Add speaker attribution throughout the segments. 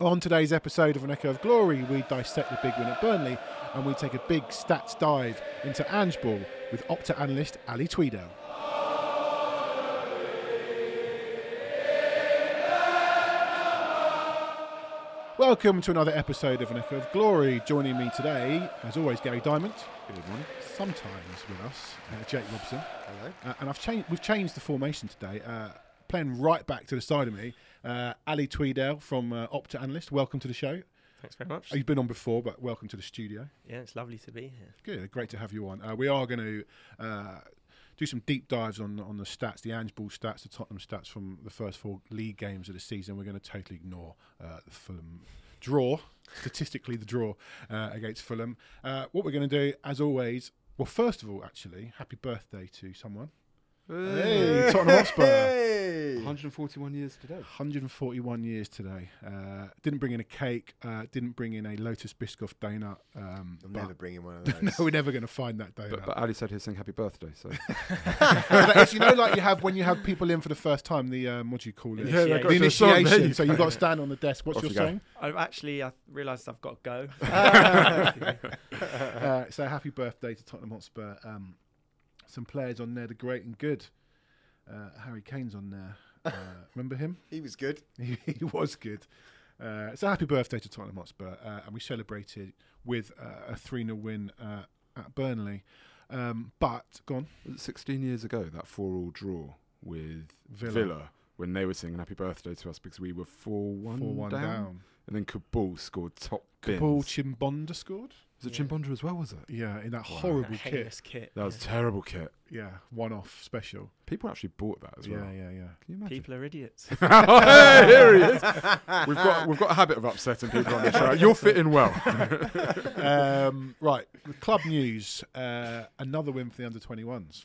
Speaker 1: On today's episode of An Echo of Glory, we dissect the big win at Burnley and we take a big stats dive into Ange Ball with Opta analyst Ali Tweedale. Welcome to another episode of An Echo of Glory. Joining me today, as always, Gary Diamond.
Speaker 2: Good morning.
Speaker 1: Sometimes with us, uh, Jake Robson.
Speaker 3: Hello.
Speaker 1: Uh, and I've changed. We've changed the formation today. Uh, playing right back to the side of me, uh, Ali Tweedale from uh, Opta Analyst. Welcome to the show.
Speaker 4: Thanks very much.
Speaker 1: You've been on before, but welcome to the studio.
Speaker 4: Yeah, it's lovely to be here.
Speaker 1: Good, great to have you on. Uh, we are going to uh, do some deep dives on on the stats, the Ange Ball stats, the Tottenham stats from the first four league games of the season. We're going to totally ignore uh, the Fulham draw, statistically the draw uh, against Fulham. Uh, what we're going to do, as always, well, first of all, actually, happy birthday to someone. Hey, Tottenham Hotspur.
Speaker 3: Hey!
Speaker 2: 141 years today.
Speaker 1: 141 years today. Uh, didn't bring in a cake. Uh, didn't bring in a Lotus Biscoff donut. Um,
Speaker 3: I'm never bringing one of those.
Speaker 1: no, we're never going to find that donut.
Speaker 2: But, but Ali said he'd sing happy birthday, so
Speaker 1: It's, you know, like you have when you have people in for the first time. The um, what do you call it?
Speaker 4: Yeah, they
Speaker 1: the
Speaker 4: got
Speaker 2: to the song, there
Speaker 1: initiation. So you've got to stand on the desk. What's
Speaker 2: Off
Speaker 1: your
Speaker 2: you
Speaker 1: song?
Speaker 4: I've actually I realised I've got to go.
Speaker 1: Uh, so happy birthday to Tottenham Hotspur. Um, some players on there, the great and good. Uh, Harry Kane's on there. Uh, remember him?
Speaker 3: he was good.
Speaker 1: he, he was good. Uh, so happy birthday to Tottenham Hotspur, uh, and we celebrated with uh, a three 0 win uh, at Burnley. Um, but gone.
Speaker 2: 16 years ago that four-all draw with
Speaker 1: Villa.
Speaker 2: Villa. When they were singing happy birthday to us because we were 4-1
Speaker 1: Four one
Speaker 2: down.
Speaker 1: down.
Speaker 2: and then Kaboul scored top
Speaker 1: Paul
Speaker 2: bins.
Speaker 1: Chimbonda scored.
Speaker 2: was it
Speaker 4: Yeah.
Speaker 2: Chimbonda as well? Was it?
Speaker 1: Yeah, in that
Speaker 2: Wow.
Speaker 1: horrible
Speaker 4: That
Speaker 1: kit.
Speaker 4: heinous kit.
Speaker 2: That was
Speaker 4: yeah.
Speaker 2: terrible kit.
Speaker 1: Yeah, one off special.
Speaker 2: People actually bought that as well.
Speaker 1: Yeah, yeah, yeah.
Speaker 2: Can you imagine?
Speaker 4: People are idiots.
Speaker 2: hey, here he is. We've got we've got a habit of upsetting people on the show. You're fitting well.
Speaker 1: um, right, club news. Uh, another win for the under 21s.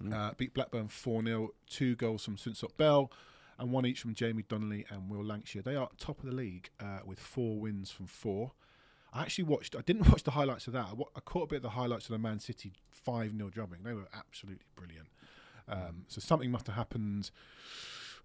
Speaker 2: Mm.
Speaker 1: Uh, beat Blackburn 4 0, two goals from Soonsup-Bell, and one each from Jamie Donnelly and Will Lankshear. They are top of the league uh, with four wins from four. I actually watched, I didn't watch the highlights of that. I, wa- I caught a bit of the highlights of the Man City 5 0 drubbing. They were absolutely brilliant. Um, so something must have happened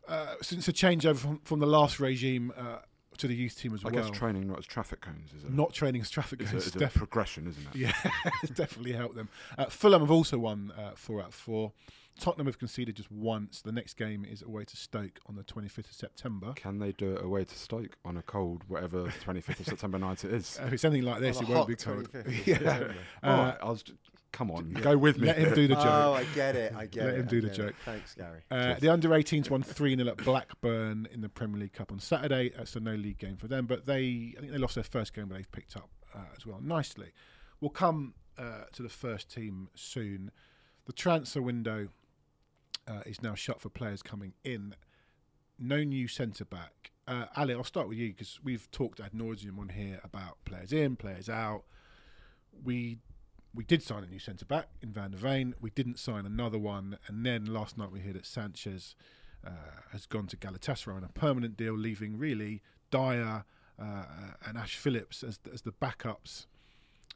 Speaker 1: uh, since the changeover from, from the last regime uh, to the youth team as
Speaker 2: I
Speaker 1: well.
Speaker 2: guess training not as traffic cones, is it?
Speaker 1: Not training as traffic
Speaker 2: It's a,
Speaker 1: cones.
Speaker 2: it's a
Speaker 1: def-
Speaker 2: progression, isn't it?
Speaker 1: yeah, it's definitely helped them. Uh, Fulham have also won uh, four out of four. Tottenham have conceded just once. The next game is away to Stoke on the 25th of September.
Speaker 2: Can they do it away to Stoke on a cold, whatever 25th of September night it is?
Speaker 1: Uh, if it's anything like this,
Speaker 3: On
Speaker 1: it won't be cold.
Speaker 3: 25th of
Speaker 1: yeah. Uh,
Speaker 2: All right, I was. Just, come on,
Speaker 1: yeah.
Speaker 2: go with me.
Speaker 1: Let him do the joke.
Speaker 3: Oh, I get it. I get
Speaker 1: Let
Speaker 3: it.
Speaker 1: him
Speaker 3: I
Speaker 1: do the joke.
Speaker 3: it. Thanks, Gary.
Speaker 1: Uh, the under 18s won 3 0 at Blackburn in the Premier League Cup on Saturday. That's a no league game for them, but they I think they lost their first game, but they've picked up uh, as well nicely. We'll come uh, to the first team soon. The transfer window uh, is now shut for players coming in. No new centre back. Uh, Ali, I'll start with you because we've talked ad nauseum on here about players in, players out. We we did sign a new centre back in Van de Ven. We didn't sign another one, and then last night we heard that Sanchez uh, has gone to Galatasaray on a permanent deal, leaving really Dier uh, and Ash Phillips as as the backups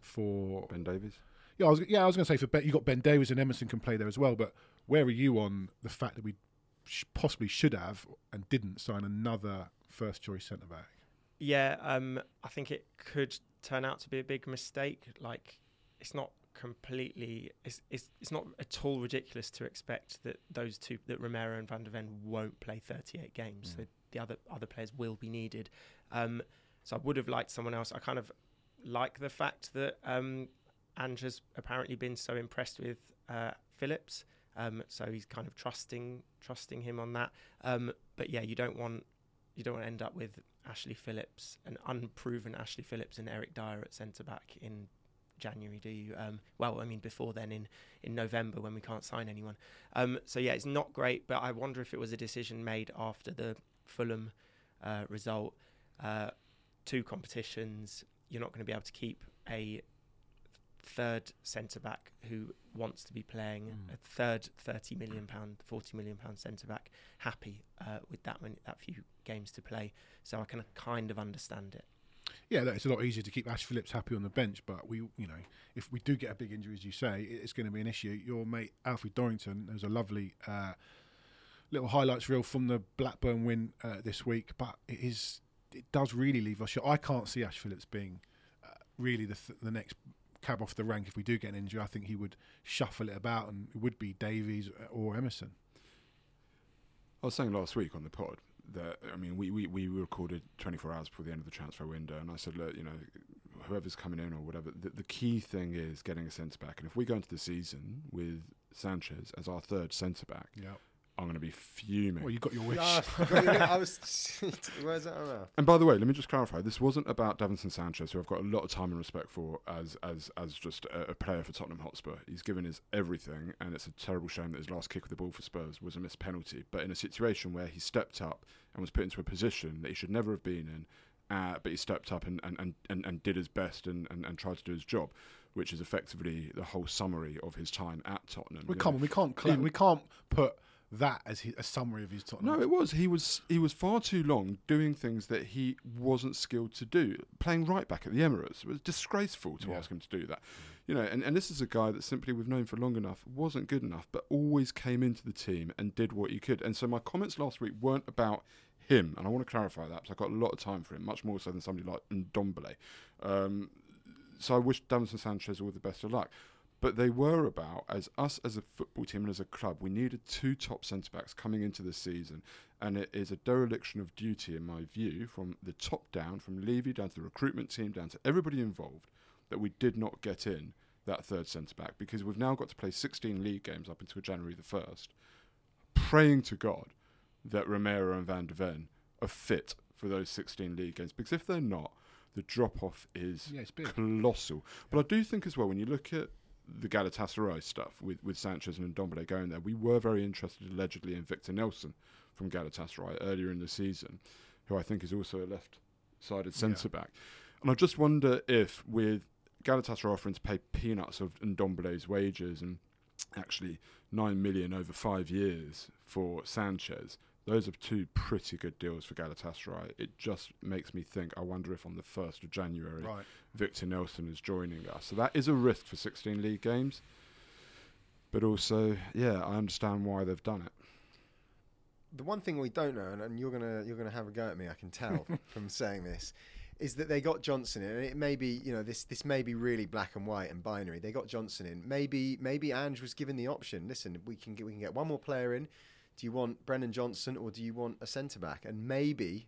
Speaker 1: for.
Speaker 2: Ben Davies.
Speaker 1: Yeah, I was yeah I was going to say for Ben, you got Ben Davies and Emerson can play there as well. But where are you on the fact that we sh- possibly should have and didn't sign another first choice centre back?
Speaker 4: yeah, um, I think it could turn out to be a big mistake. Like, it's not completely. It's it's it's not at all ridiculous to expect that those two, that Romero and Van de Ven, won't play 38 games.
Speaker 1: Mm.
Speaker 4: So the other other players will be needed. Um, so I would have liked someone else. I kind of like the fact that um, Ange has apparently been so impressed with uh, Phillips. Um, so he's kind of trusting trusting him on that. Um, but yeah, you don't want you don't want to end up with Ashley Phillips, an unproven Ashley Phillips and Eric Dier at centre back in January, do you? Um, well, I mean before then in in November when we can't sign anyone. Um, so yeah, it's not great. But I wonder if it was a decision made after the Fulham uh, result. Uh, two competitions, you're not going to be able to keep a third centre back who wants to be playing
Speaker 1: Mm.
Speaker 4: a third 30 million pound 40 million pound centre back happy uh, with that many, that few games to play so I can kind of understand it
Speaker 1: Yeah, it's a lot easier to keep Ash Phillips happy on the bench, but we, you know, if we do get a big injury, as you say, it's going to be an issue. Your mate Alfie Dorrington, there's a lovely uh, little highlights reel from the Blackburn win uh, this week, but it is it does really leave us. I can't see Ash Phillips being uh, really the th- the next cab off the rank if we do get an injury. I think he would shuffle it about, and it would be Davies or Emerson.
Speaker 2: I was saying last week on the pod that I mean we, we, we recorded 24 hours before the end of the transfer window, and I said, look, you know, whoever's coming in or whatever, the, the key thing is getting a centre back, and if we go into the season with Sanchez as our third centre back. I'm going to be fuming.
Speaker 1: Well, you got your wish.
Speaker 3: Ah, I was. Where's that? around?
Speaker 2: And by the way, let me just clarify: this wasn't about Davinson Sanchez, who I've got a lot of time and respect for as as as just a, a player for Tottenham Hotspur. He's given his everything, and it's a terrible shame that his last kick of the ball for Spurs was a missed penalty. But in a situation where he stepped up and was put into a position that he should never have been in, uh, but he stepped up and and, and, and, and did his best and, and, and tried to do his job, which is effectively the whole summary of his time at Tottenham.
Speaker 1: we can't. We can't. Cl-
Speaker 2: Even-
Speaker 1: we can't put that as his, a summary of his Tottenham.
Speaker 2: No, it was. He was he was far too long doing things that he wasn't skilled to do. Playing right back at the Emirates it was disgraceful to
Speaker 1: Yeah.
Speaker 2: ask him to do that. You know, and, and this is a guy that simply we've known for long enough wasn't good enough, but always came into the team and did what he could. And so my comments last week weren't about him, and I want to clarify that because I've got a lot of time for him, much more so than somebody like Ndombele. Um, so I wish Davinson Sanchez all the best of luck. But they were about, as us as a football team and as a club, we needed two top centre backs coming into the season. And it is a dereliction of duty, in my view, from the top down, from Levy down to the recruitment team, down to everybody involved, that we did not get in that third centre back because we've now got to play 16 league games up until January the 1st, praying to God that Romero and Van de Ven are fit for those 16 league games. Because if they're not, the drop off is
Speaker 1: Yeah,
Speaker 2: colossal. But I do think as well, when you look at the Galatasaray stuff with, with Sanchez and Ndombele going there, we were very interested allegedly in Victor Nelsson from Galatasaray earlier in the season, who I think is also a left-sided centre back. And I just wonder if with Galatasaray offering to pay peanuts of Ndombele's wages and actually nine million over five years for Sanchez, those are two pretty good deals for Galatasaray. It just makes me think. I wonder if on the first of January,
Speaker 1: Right.
Speaker 2: Victor Nelsson is joining us. So that is a risk for 16 league games. But also, yeah, I understand why they've done it.
Speaker 3: The one thing we don't know, and, and you're gonna you're gonna have a go at me, I can tell from saying this, is that they got Johnson in, and it may be you know this this may be really black and white and binary. They got Johnson in. Maybe maybe Ange was given the option. Listen, we can get we can get one more player in. Do you want Brennan Johnson or do you want a centre back? And maybe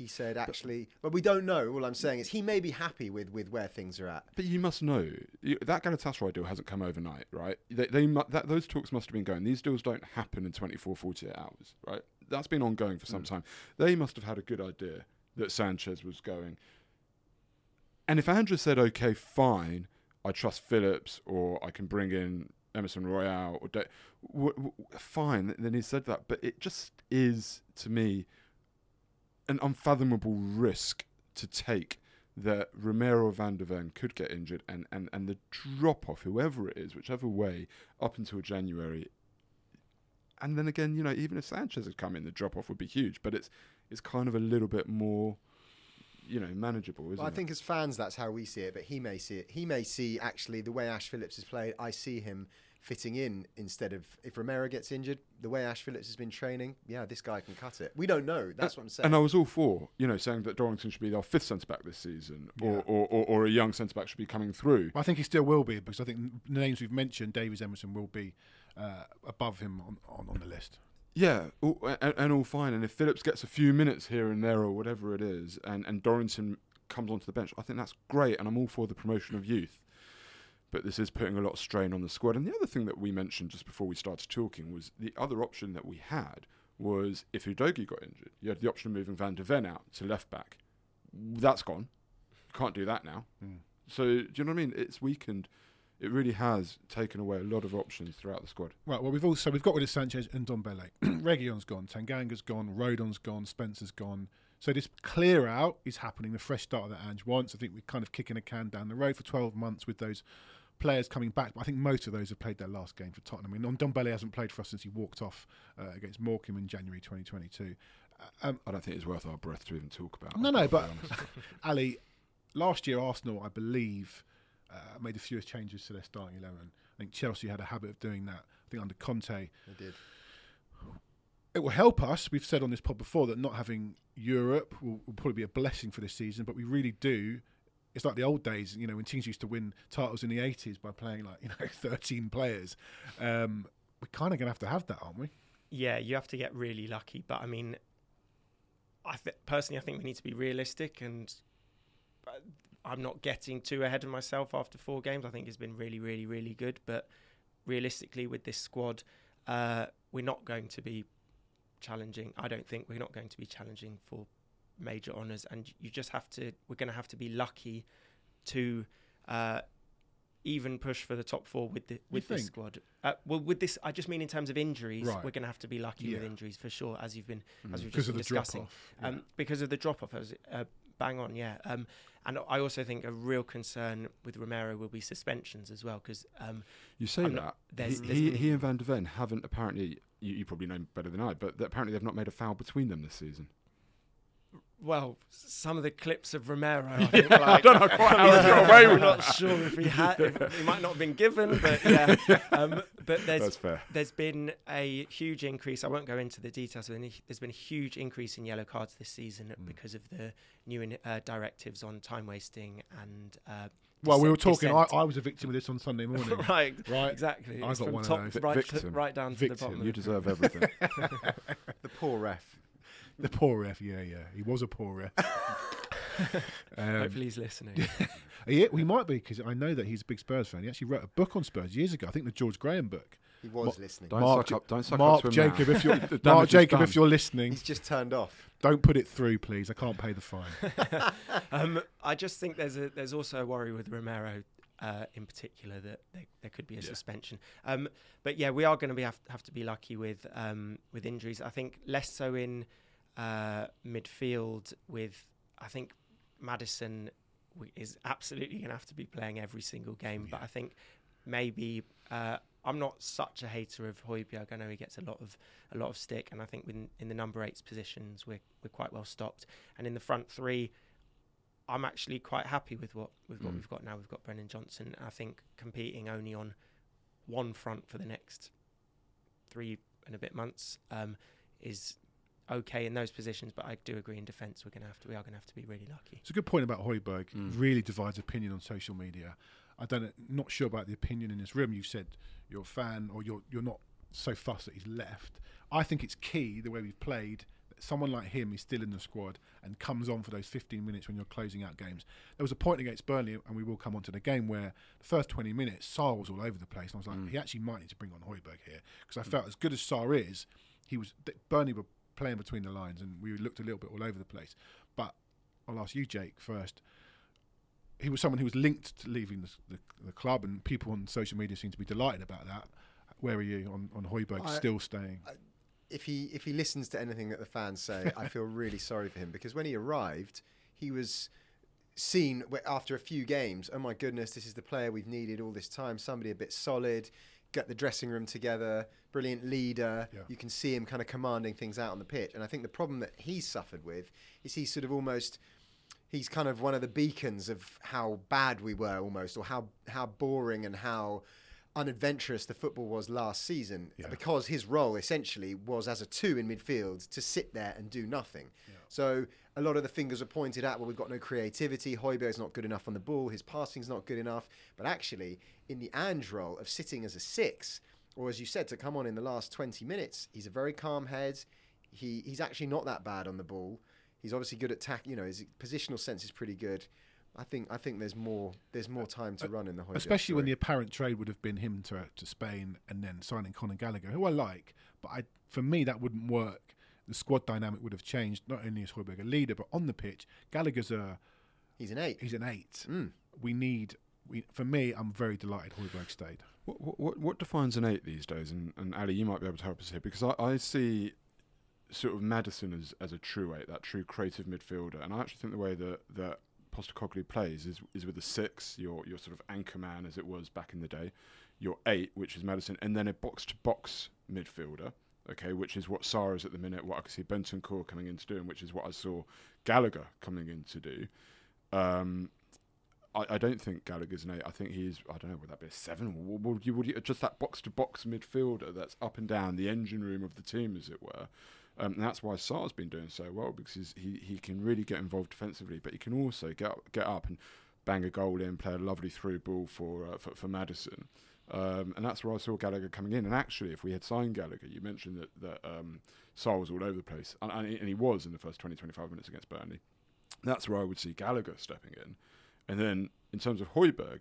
Speaker 3: he said actually, but we don't know. All I'm saying is he may be happy with with where things are at.
Speaker 2: But you must know that Galatasaray deal hasn't come overnight, right? They, they that those talks must have been going. These deals don't happen in 24, 48 hours, right? That's been ongoing for some mm. time. They must have had a good idea that Sanchez was going. And if Andrew said, "Okay, fine, I trust Phillips, or I can bring in Emerson Royal, or da- w- w- fine," then he said that. But it just is to me an unfathomable risk to take that Romero Van de Ven could get injured and, and, and the drop off, whoever it is, whichever way, up until January. And then again, you know, even if Sanchez had come in, the drop off would be huge. But it's it's kind of a little bit more, you know, manageable, isn't
Speaker 3: Well, I
Speaker 2: it?
Speaker 3: think as fans, that's how we see it. But he may see it. He may see actually the way Ash Phillips has played. I see him fitting in instead of if Romero gets injured. The way Ash Phillips has been training, yeah, this guy can cut it. We don't know. That's what I'm saying.
Speaker 2: And I was all for, you know, saying that Dorrington should be our fifth centre back this season, or,
Speaker 1: Yeah.
Speaker 2: or, or, or a young centre back should be coming through.
Speaker 1: I think he still will be because I think the names we've mentioned, Davies Emerson, will be uh, above him on, on, on the list.
Speaker 2: Yeah, all, and, and all fine. And if Phillips gets a few minutes here and there or whatever it is, and, and Dorrington comes onto the bench, I think that's great. And I'm all for the promotion of youth. But this is putting a lot of strain on the squad. And the other thing that we mentioned just before we started talking was the other option that we had was if Udogie got injured, you had the option of moving Van de Ven out to left back. That's gone. Can't do that now.
Speaker 1: Mm.
Speaker 2: So do you know what I mean? It's weakened. It really has taken away a lot of options throughout the squad.
Speaker 1: Right. Well, we've also we've got rid of Sanchez and Dombele. Reguilon's gone. Tanganga's gone. Rodon's gone. Spencer's gone. So this clear out is happening. The fresh start that Ange wants. I think we're kind of kicking a can down the road for 12 months with those players coming back. But I think most of those have played their last game for Tottenham. I mean, Dombele hasn't played for us since he walked off uh, against Morecambe in January 2022. Um,
Speaker 2: I don't think it's worth our breath to even talk about.
Speaker 1: No, no, but. Ali, last year Arsenal, I believe, uh, made the fewest changes to their starting eleven. I think Chelsea had a habit of doing that. I think under Conte,
Speaker 3: They did.
Speaker 1: it will help us. We've said on this pod before that not having Europe will, will probably be a blessing for this season, but we really do. It's like the old days, you know, when teams used to win titles in the 80s by playing like, you know, 13 players. Um, we're kind of going to have to have that, aren't we?
Speaker 4: Yeah, you have to get really lucky. But I mean, I th- personally, I think we need to be realistic, and uh, I'm not getting too ahead of myself after four games. I think it's been really, really, really good. But realistically, with this squad, uh, we're not going to be challenging. I don't think we're not going to be challenging for major honours, and you just have to. We're going to have to be lucky to uh, even push for the top four with the with this squad. Uh, well, with this, I just mean in terms of injuries,
Speaker 1: Right.
Speaker 4: we're going to have to be lucky with injuries for sure, as you've been as
Speaker 2: Mm.
Speaker 4: we've
Speaker 1: Because
Speaker 4: just
Speaker 1: of
Speaker 4: been
Speaker 1: the drop
Speaker 4: discussing.
Speaker 1: off.
Speaker 4: Um, because of the drop off, uh, bang on, yeah. Um, and I also think a real concern with Romero will be suspensions as well, because um,
Speaker 2: You say
Speaker 4: I'm
Speaker 2: that.
Speaker 4: not- there's-
Speaker 2: he,
Speaker 4: there's
Speaker 2: he, he and Van de Ven haven't apparently. You, you probably know better than I, but apparently they've not made a foul between them this season.
Speaker 4: Well, some of the clips of Romero, I, think, like,
Speaker 2: I don't know quite how he got away
Speaker 4: I'm not sure if he had, he might not have been given, but yeah. Um, but there's
Speaker 2: That's fair.
Speaker 4: there's been a huge increase. I won't go into the details, but there's been a huge increase in yellow cards this season
Speaker 1: Mm.
Speaker 4: because of the new in, uh, directives on time wasting and. Uh,
Speaker 1: Well, we were talking. I. I was a victim of this on Sunday morning.
Speaker 4: right,
Speaker 1: right?
Speaker 4: exactly.
Speaker 1: I
Speaker 4: It's
Speaker 1: got
Speaker 4: from
Speaker 1: one of those.
Speaker 2: Vi-
Speaker 4: right, to,
Speaker 2: victim.
Speaker 4: right down to the
Speaker 1: Victim.
Speaker 4: bottom.
Speaker 2: You deserve everything.
Speaker 3: The poor ref.
Speaker 1: The poor ref. Yeah, yeah. He was a poor ref. um,
Speaker 4: Hopefully he's listening.
Speaker 1: yeah, we might be because I know that he's a big Spurs fan. He actually wrote a book on Spurs years ago. I think the George Graham book.
Speaker 3: He was
Speaker 1: What-
Speaker 3: listening.
Speaker 2: Don't
Speaker 1: Mark
Speaker 2: suck up. Don't suck
Speaker 1: Mark
Speaker 2: up to him
Speaker 1: Jacob,
Speaker 2: now.
Speaker 1: if you're Mark Jacob, if you're listening,
Speaker 3: He's just turned off.
Speaker 1: don't put it through, please. I can't pay the fine.
Speaker 4: um, I just think there's a there's also a worry with Romero uh, in particular that there, there could be a
Speaker 1: Yeah.
Speaker 4: suspension. Um, but yeah, we are going to be have, have to be lucky with um, with injuries. I think less so in uh, midfield. With I think Maddison is absolutely going to have to be playing every single game. But I think maybe. Uh, I'm not such a hater of Højbjerg. I know he gets a lot of a lot of stick, and I think in, in the number eight positions we're we're quite well stocked. And in the front three, I'm actually quite happy with what with what
Speaker 2: Mm.
Speaker 4: we've got now. We've got Brennan Johnson. I think competing only on one front for the next three and a bit months um, is okay in those positions. But I do agree in defence we're gonna have to we are gonna have to be really lucky.
Speaker 1: It's a good point about Højbjerg.
Speaker 2: Mm.
Speaker 1: Really divides opinion on social media. I don't not sure about the opinion in this room. You've said you're a fan or you're you're not so fussed that he's left. I think it's key the way we've played. that Someone like him is still in the squad and comes on for those 15 minutes when you're closing out games. There was a point against Burnley, and we will come on to the game where the first 20 minutes, Sarr was all over the place. And I was like,
Speaker 2: Mm.
Speaker 1: he actually might need to bring on Højbjerg here because I felt as good as Sarr is, he was th- Burnley were playing between the lines, and we looked a little bit all over the place. But I'll ask you, Jake, first. He was someone who was linked to leaving the, the, the club, and people on social media seem to be delighted about that. Where are you on on Højbjerg
Speaker 3: I-
Speaker 1: still staying?
Speaker 3: if he if he listens to anything that the fans say, I feel really sorry for him because when he arrived, he was seen after a few games. Oh my goodness, this is the player we've needed all this time. Somebody a bit solid, get the dressing room together, brilliant leader.
Speaker 1: Yeah.
Speaker 3: You can see him kind of commanding things out on the pitch. And I think the problem that he's suffered with is he's sort of almost he's kind of one of the beacons of how bad we were almost or how how boring and how unadventurous the football was last season
Speaker 1: Yeah.
Speaker 3: because his role essentially was as a two in midfield to sit there and do nothing. So a lot of the fingers are pointed at, well, we've got no creativity. Højbjerg's not good enough on the ball. His passing's not good enough. But actually, in the Ange role of sitting as a six, or as you said, to come on in the last 20 minutes, he's a very calm head. He, he's actually not that bad on the ball. He's obviously good at tack. You know, his positional sense is pretty good. I think I think there's more there's more time to run in the Højbjerg
Speaker 1: Especially when the apparent trade would have been him to to Spain and then signing Conor Gallagher, who I like, but I for me that wouldn't work. The squad dynamic would have changed. Not only is Højbjerg a leader, but on the pitch, Gallagher's a
Speaker 3: he's an eight.
Speaker 1: he's an eight.
Speaker 3: Mm.
Speaker 1: We need. We, for me, I'm very delighted Højbjerg stayed.
Speaker 2: What, what- what what defines an eight these days? And, and Ali, you might be able to help us here because I, I see sort of Maddison as, as a true eight, that true creative midfielder, and I actually think the way that that Postecoglou plays is is with a six, your your sort of anchor man as it was back in the day, your eight, which is Maddison, and then a box to box midfielder. Okay, which is what Sarr is at the minute, what I can see Bentancur coming in to do, and which is what I saw Gallagher coming in to do. Um, I, I don't think Gallagher's an eight. I think he's I don't know would that be a seven? Would, would you would you just that box to box midfielder that's up and down the engine room of the team, as it were. Um, and that's why Sarr's been doing so well because he he can really get involved defensively, but he can also get up, get up and bang a goal in, play a lovely through ball for uh, for, for Maddison. Um, and that's where I saw Gallagher coming in. And actually, if we had signed Gallagher, you mentioned that, that um, was all over the place, and, and, he, and he was in the first 20, 25 minutes against Burnley. That's where I would see Gallagher stepping in. And then in terms of Højbjerg,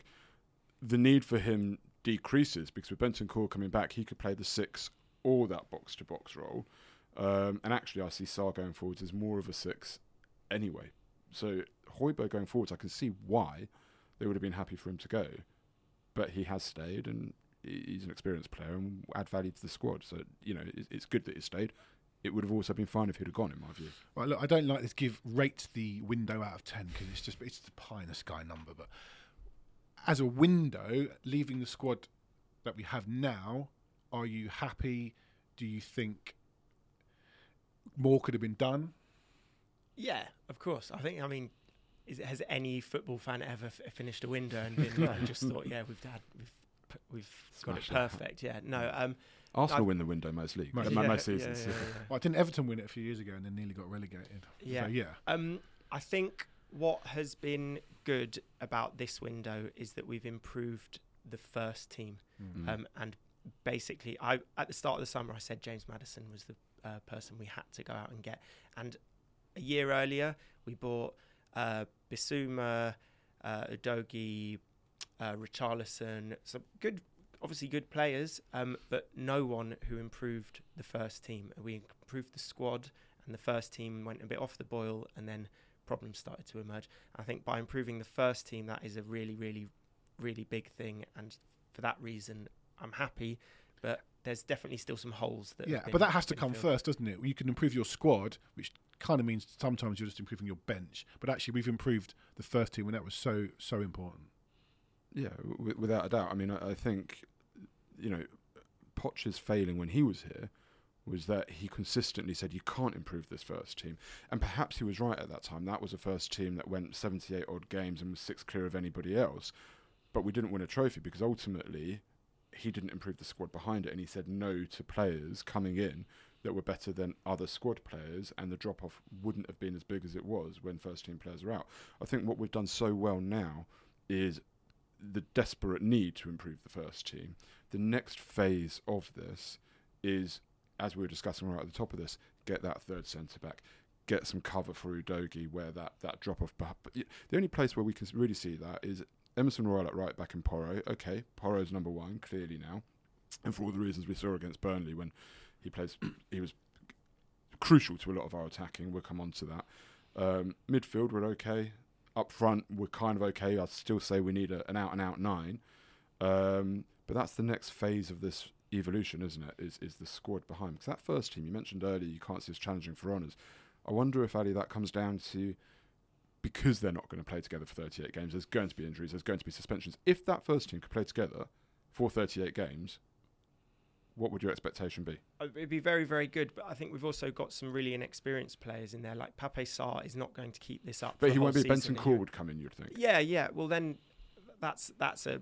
Speaker 2: the need for him decreases because with Bentancur coming back, he could play the six or that box to box role. Um, and actually, I see Sarr going forwards as more of a six anyway. So Højbjerg going forwards, I can see why they would have been happy for him to go but he has stayed and he's an experienced player and add value to the squad. So you know it's good that he stayed. It would have also been fine if he'd have gone, in my view.
Speaker 1: Well, look, I don't like this. Give rate the window out of ten because it's just it's the pie in the sky number. But as a window, leaving the squad that we have now, are you happy? Do you think more could have been done?
Speaker 4: Yeah, of course. I think. I mean, is, has any football fan ever f- finished a window and, been, and just thought, yeah, we've had we've we've got it perfect. Yeah, no. Um,
Speaker 2: Arsenal win the window most leagues,
Speaker 1: Most-
Speaker 2: most,
Speaker 4: yeah,
Speaker 2: seasons.
Speaker 4: yeah, yeah, yeah.
Speaker 1: Well, didn't Everton win it a few years ago and then nearly got relegated?
Speaker 4: Yeah.
Speaker 1: So, yeah.
Speaker 4: Um, I think what has been good about this window is that we've improved the first team.
Speaker 2: Mm.
Speaker 4: Um, and basically, I at the start of the summer, I said James Maddison was the uh, person we had to go out and get. And a year earlier, we bought uh, Bissouma, uh, Udogie, uh, Richarlison, some good, obviously good players, um, but no one who improved the first team. We improved the squad, and the first team went a bit off the boil, and then problems started to emerge. I think by improving the first team, that is a really, really, really big thing, and for that reason, I'm happy. But there's definitely still some holes that.
Speaker 1: Yeah,
Speaker 4: been-
Speaker 1: but that has to come
Speaker 4: filled.
Speaker 1: first, doesn't it? You can improve your squad, which kind of means sometimes you're just improving your bench. But actually, we've improved the first team, and that was so so important.
Speaker 2: Yeah, w- without a doubt. I mean, I, I think you know, Poch's failing when he was here was that he consistently said you can't improve this first team, and perhaps he was right at that time. That was a first team that went 78 odd games and was six clear of anybody else, but we didn't win a trophy because ultimately he didn't improve the squad behind it, and he said no to players coming in that were better than other squad players, and the drop off wouldn't have been as big as it was when first team players are out. I think what we've done so well now is the desperate need to improve the first team. The next phase of this is, as we were discussing right at the top of this, get that third centre back, get some cover for Udogie where that, that drop off. The only place where we can really see that is Emerson Royal at right back and Porro. Okay, Porro's number one clearly now, and for all the reasons we saw against Burnley when he plays, he was crucial to a lot of our attacking. We'll come on to that. Um, midfield, we're okay. Up front, we're kind of okay. I'd still say we need a, an out and out nine. Um, but that's the next phase of this evolution, isn't it? Is is the squad behind? Because that first team you mentioned earlier, you can't see us challenging for honours. I wonder if Ali that comes down to because they're not going to play together for 38 games. There's going to be injuries. There's going to be suspensions. If that first team could play together for 38 games, what would your expectation be?
Speaker 4: Uh, It'd be very, very good, but I think we've also got some really inexperienced players in there. Like Pape Sarr is not going to keep this up.
Speaker 2: But
Speaker 4: for
Speaker 2: he won't be. Benson
Speaker 4: if
Speaker 2: Core would come in. You'd think.
Speaker 4: Yeah, yeah. Well, then that's that's a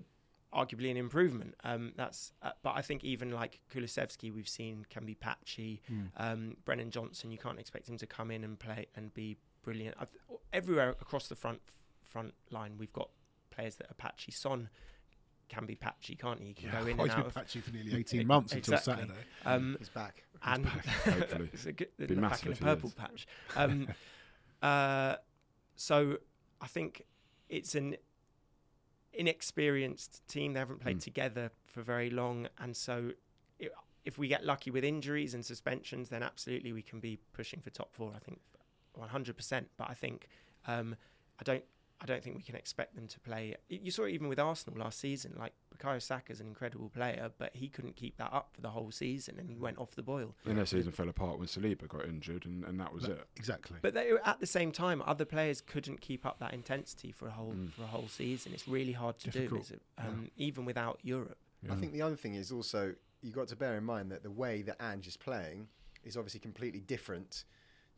Speaker 4: arguably an improvement. Um, that's uh, but I think even like Kulusevski, we've seen can be patchy. Um, Brennan Johnson, you can't expect him to come in and play and be brilliant. I've, everywhere across the front front line, we've got players that are patchy. Son can be patchy, can't he? He can
Speaker 1: Yeah,
Speaker 4: go in
Speaker 1: well,
Speaker 4: and
Speaker 1: he's
Speaker 4: out
Speaker 1: been patchy for nearly 18 months until Saturday.
Speaker 4: Um,
Speaker 3: He's back.
Speaker 4: and
Speaker 2: hopefully.
Speaker 4: it's a good,
Speaker 2: Be
Speaker 4: in the back in a purple
Speaker 2: is.
Speaker 4: patch. Um, uh, so I think it's an inexperienced team. They haven't played
Speaker 2: Mm.
Speaker 4: together for very long, and so i if we get lucky with injuries and suspensions, then absolutely we can be pushing for top four. I think 100%. But I think um, I don't. I don't think we can expect them to play. You saw it even with Arsenal last season. Like Bukayo Saka's an incredible player, but he couldn't keep that up for the whole season, and he went off the boil.
Speaker 2: And their season fell apart when Saliba got injured, and, and that was
Speaker 1: No,
Speaker 2: it.
Speaker 1: Exactly.
Speaker 4: But they, at the same time, other players couldn't keep up that intensity for a whole
Speaker 2: Mm.
Speaker 4: for a whole season. It's really hard to
Speaker 1: Difficult,
Speaker 4: do, is it? Um, even without Europe.
Speaker 3: I think the other thing is also you have got to bear in mind that the way that Ange is playing is obviously completely different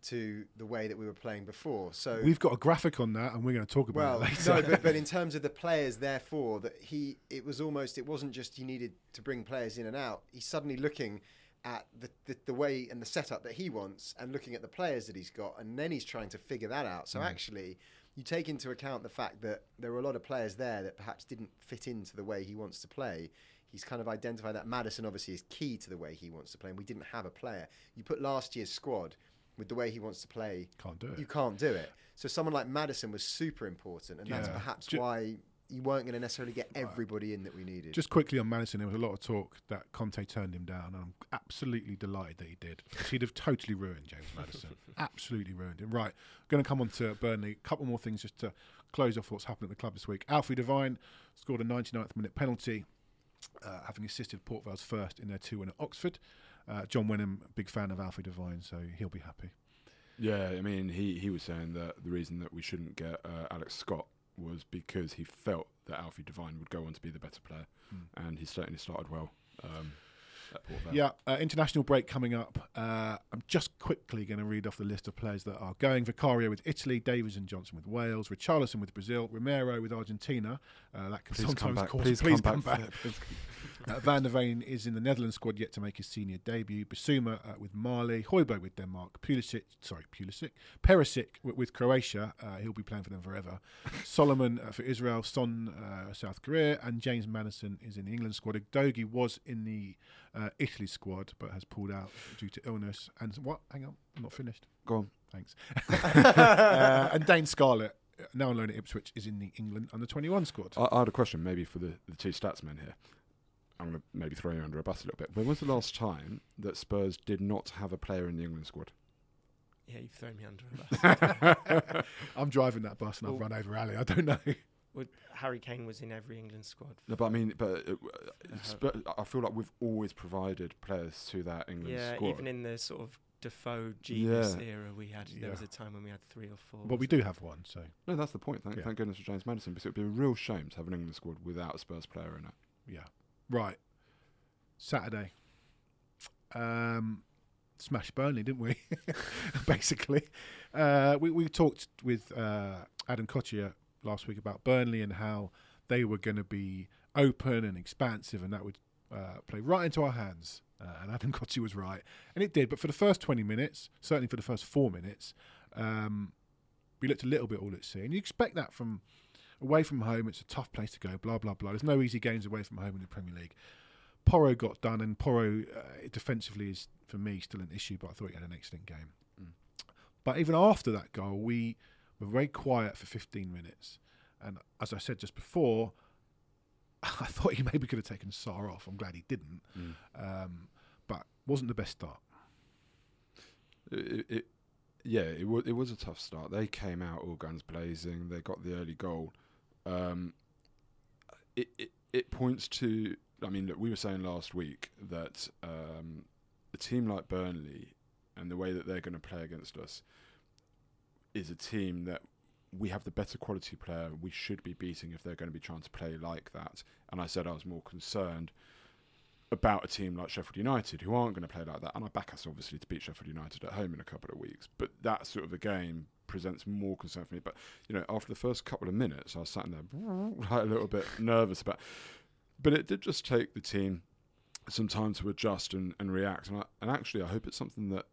Speaker 3: to the way that we were playing before. So
Speaker 1: We've got a graphic on that, and we're going to talk about
Speaker 3: well,
Speaker 1: it later.
Speaker 3: no, but, but in terms of the players, therefore, that he, it was almost, it wasn't just he needed to bring players in and out. He's suddenly looking at the, the, the way and the setup that he wants and looking at the players that he's got, and then he's trying to figure that out. So mm. actually, you take into account the fact that there were a lot of players there that perhaps didn't fit into the way he wants to play. He's kind of identified that Maddison obviously is key to the way he wants to play, and we didn't have a player. You put last year's squad with the way he wants to play,
Speaker 1: Can't do it.
Speaker 3: you can't do it. So someone like Maddison was super important, and that's perhaps
Speaker 1: Ju-
Speaker 3: why you weren't going to necessarily get everybody in that we needed.
Speaker 1: Just quickly on Maddison, there was a lot of talk that Conte turned him down, and I'm absolutely delighted that he did. He'd have totally ruined James Maddison. absolutely ruined him. Right, going to come on to Burnley. A couple more things just to close off what's happened at the club this week. Alfie Devine scored a 99th minute penalty, uh, having assisted Port Vale's first in their 2 win at Oxford. Uh, John Wenham, big fan of Alfie Devine, so he'll be happy.
Speaker 2: Yeah, I mean, he, he was saying that the reason that we shouldn't get uh, Alex Scott was because he felt that Alfie Devine would go on to be the better player, and he certainly started well um, at Port Vale.
Speaker 1: Yeah, uh, international break coming up. Uh, I'm just quickly going to read off the list of players that are going. Vicario with Italy, Davies and Johnson with Wales, Richarlison with Brazil, Romero with Argentina. Uh, that can
Speaker 2: Please
Speaker 1: sometimes cause
Speaker 2: Please,
Speaker 1: please
Speaker 2: come,
Speaker 1: come
Speaker 2: back.
Speaker 1: back.
Speaker 2: Please come-
Speaker 1: Uh, Van de Ven is in the Netherlands squad yet to make his senior debut. Bissouma uh, with Mali, Højbjerg with Denmark, Pulisic, sorry, Pulisic, Perisic with, with Croatia. Uh, he'll be playing for them forever. Solomon uh, for Israel, Son uh, South Korea, and James Maddison is in the England squad. Udogie was in the uh, Italy squad but has pulled out due to illness. And what? Hang on, I'm not finished.
Speaker 2: Go on.
Speaker 1: Thanks. uh, and Dane Scarlett, uh, now on loan at Ipswich, is in the England under 21 squad.
Speaker 2: I, I had a question maybe for the, the two stats men here. I'm going to maybe throw you under a bus a little bit. When was the last time that Spurs did not have a player in the England squad?
Speaker 4: Yeah, you've thrown me under a bus.
Speaker 1: I'm driving that bus and I've run over Ali. I don't know.
Speaker 4: Well, Harry Kane was in every England squad.
Speaker 2: No, but I mean, but uh,
Speaker 4: Uh,
Speaker 2: Spurs, I feel like we've always provided players to that England
Speaker 4: yeah,
Speaker 2: squad.
Speaker 4: even in the sort of Defoe genius
Speaker 2: Yeah.
Speaker 4: era, we had there was a time when we had three or four.
Speaker 1: But we do have one, so
Speaker 2: no, that's the point. Thank,
Speaker 1: Yeah.
Speaker 2: thank goodness for James Maddison, because it would be a real shame to have an England squad without a Spurs player in it.
Speaker 1: yeah. Right. Saturday. Um, smashed Burnley, didn't we? Basically, uh, we we talked with uh, Adam Cottier last week about Burnley and how they were going to be open and expansive, and that would uh, play right into our hands. Uh, and Adam Cottier was right, and it did. But for the first twenty minutes, certainly for the first four minutes, um, we looked a little bit all at sea, and you expect that from away from home. It's a tough place to go. Blah blah blah. There's no easy games away from home in the Premier League. Porro got done, and Porro uh, defensively is for me still an issue, but I thought he had an excellent game.
Speaker 2: Mm.
Speaker 1: But even after that goal, we were very quiet for 15 minutes, and as I said just before, I thought he maybe could have taken Sarr off. I'm glad he didn't, um, but wasn't the best start.
Speaker 2: It, it, yeah, it was it was a tough start. They came out all guns blazing. They got the early goal. Um, it, it it points to. I mean, look, we were saying last week that um, a team like Burnley and the way that they're going to play against us is a team that we have the better quality player. We should be beating if they're going to be trying to play like that. And I said I was more concerned about a team like Sheffield United who aren't going to play like that. And I back us obviously to beat Sheffield United at home in a couple of weeks. But that sort of a game presents more concern for me. But you know, after the first couple of minutes, I was sat in there like a little bit nervous about. But it did just take the team some time to adjust and, and react. And, I, and actually, I hope it's something that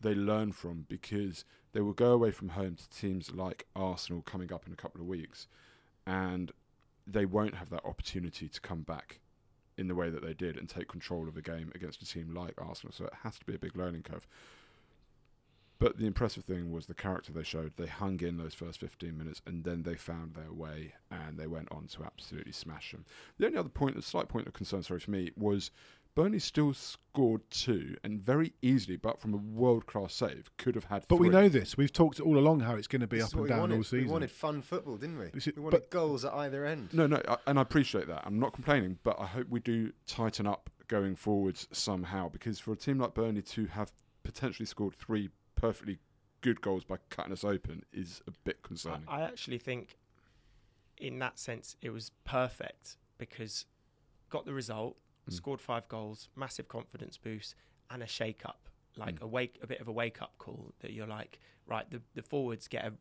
Speaker 2: they learn from because they will go away from home to teams like Arsenal coming up in a couple of weeks, and they won't have that opportunity to come back in the way that they did and take control of a game against a team like Arsenal. So it has to be a big learning curve. But the impressive thing was the character they showed. They hung in those first 15 minutes and then they found their way and they went on to absolutely smash them. The only other point, a slight point of concern, sorry for me, was Burnley still scored two and very easily, but from a world class save, could have had.
Speaker 1: But we know this. We've talked all along how it's going to be
Speaker 3: This
Speaker 1: up and down
Speaker 3: wanted.
Speaker 1: all season.
Speaker 3: We wanted fun football, didn't we?
Speaker 1: This is-
Speaker 3: we wanted
Speaker 1: but-
Speaker 3: goals at either end.
Speaker 2: No, no, I, and I appreciate that. I'm not complaining, but I hope we do tighten up going forwards somehow because for a team like Burnley to have potentially scored three perfectly good goals by cutting us open is a bit concerning.
Speaker 4: I, I actually think, in that sense, it was perfect because got the result,
Speaker 2: Mm.
Speaker 4: scored five goals, massive confidence boost, and a shake up. like
Speaker 2: Mm.
Speaker 4: a wake, a bit of a wake up call that you're like, right, the the forwards get a.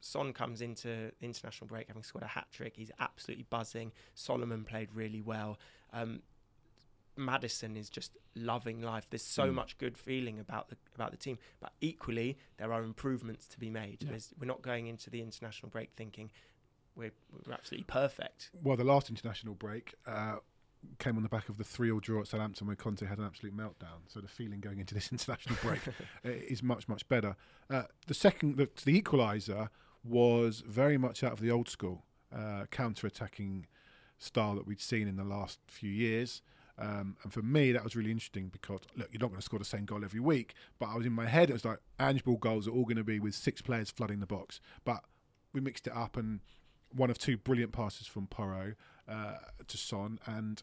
Speaker 4: Son comes into international break having scored a hat trick. He's absolutely buzzing. Solomon played really well. Um, Maddison is just loving life. There's so
Speaker 2: Mm.
Speaker 4: much good feeling about the about the team, but equally there are improvements to be made.
Speaker 2: Yeah.
Speaker 4: We're not going into the international break thinking we're, we're absolutely perfect.
Speaker 1: Well, the last international break uh, came on the back of the three-all draw at Southampton, where Conte had an absolute meltdown. So the feeling going into this international break uh, is much, much better. Uh, the second, the, the equaliser was very much out of the old school uh, counter-attacking style that we'd seen in the last few years. Um, and for me, that was really interesting because look, you're not going to score the same goal every week. But I was in my head, it was like Ange ball goals are all going to be with six players flooding the box. But we mixed it up, and one of two brilliant passes from Porro uh, to Son, and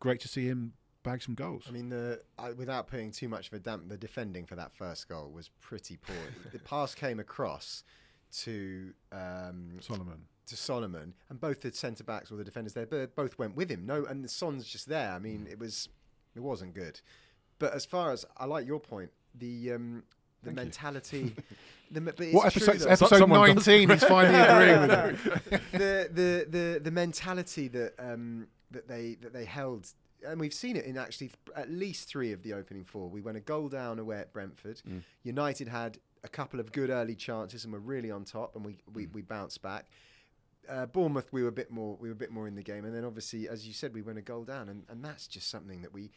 Speaker 1: great to see him bag some goals.
Speaker 3: I mean, the I, without putting too much of a damp, the defending for that first goal was pretty poor. the pass came across to um,
Speaker 1: Solomon.
Speaker 3: to Solomon, and both the centre backs or the defenders there bo- both went with him. No, and the Son's just there. I mean, it was it wasn't good. But as far as I like your point, the um, the
Speaker 2: Thank
Speaker 3: mentality. the, but
Speaker 1: What episode?
Speaker 3: though.
Speaker 1: Episode 19. He's finally agreeing with it.
Speaker 3: the, the the the mentality that um, that they that they held, and we've seen it in actually at least three of the opening four. We went a goal down away at Brentford.
Speaker 2: Mm.
Speaker 3: United had a couple of good early chances and were really on top, and we we, we bounced back. Uh, Bournemouth, we were a bit more we were a bit more in the game, and then obviously, as you said, we went a goal down, and, and that's just something that we.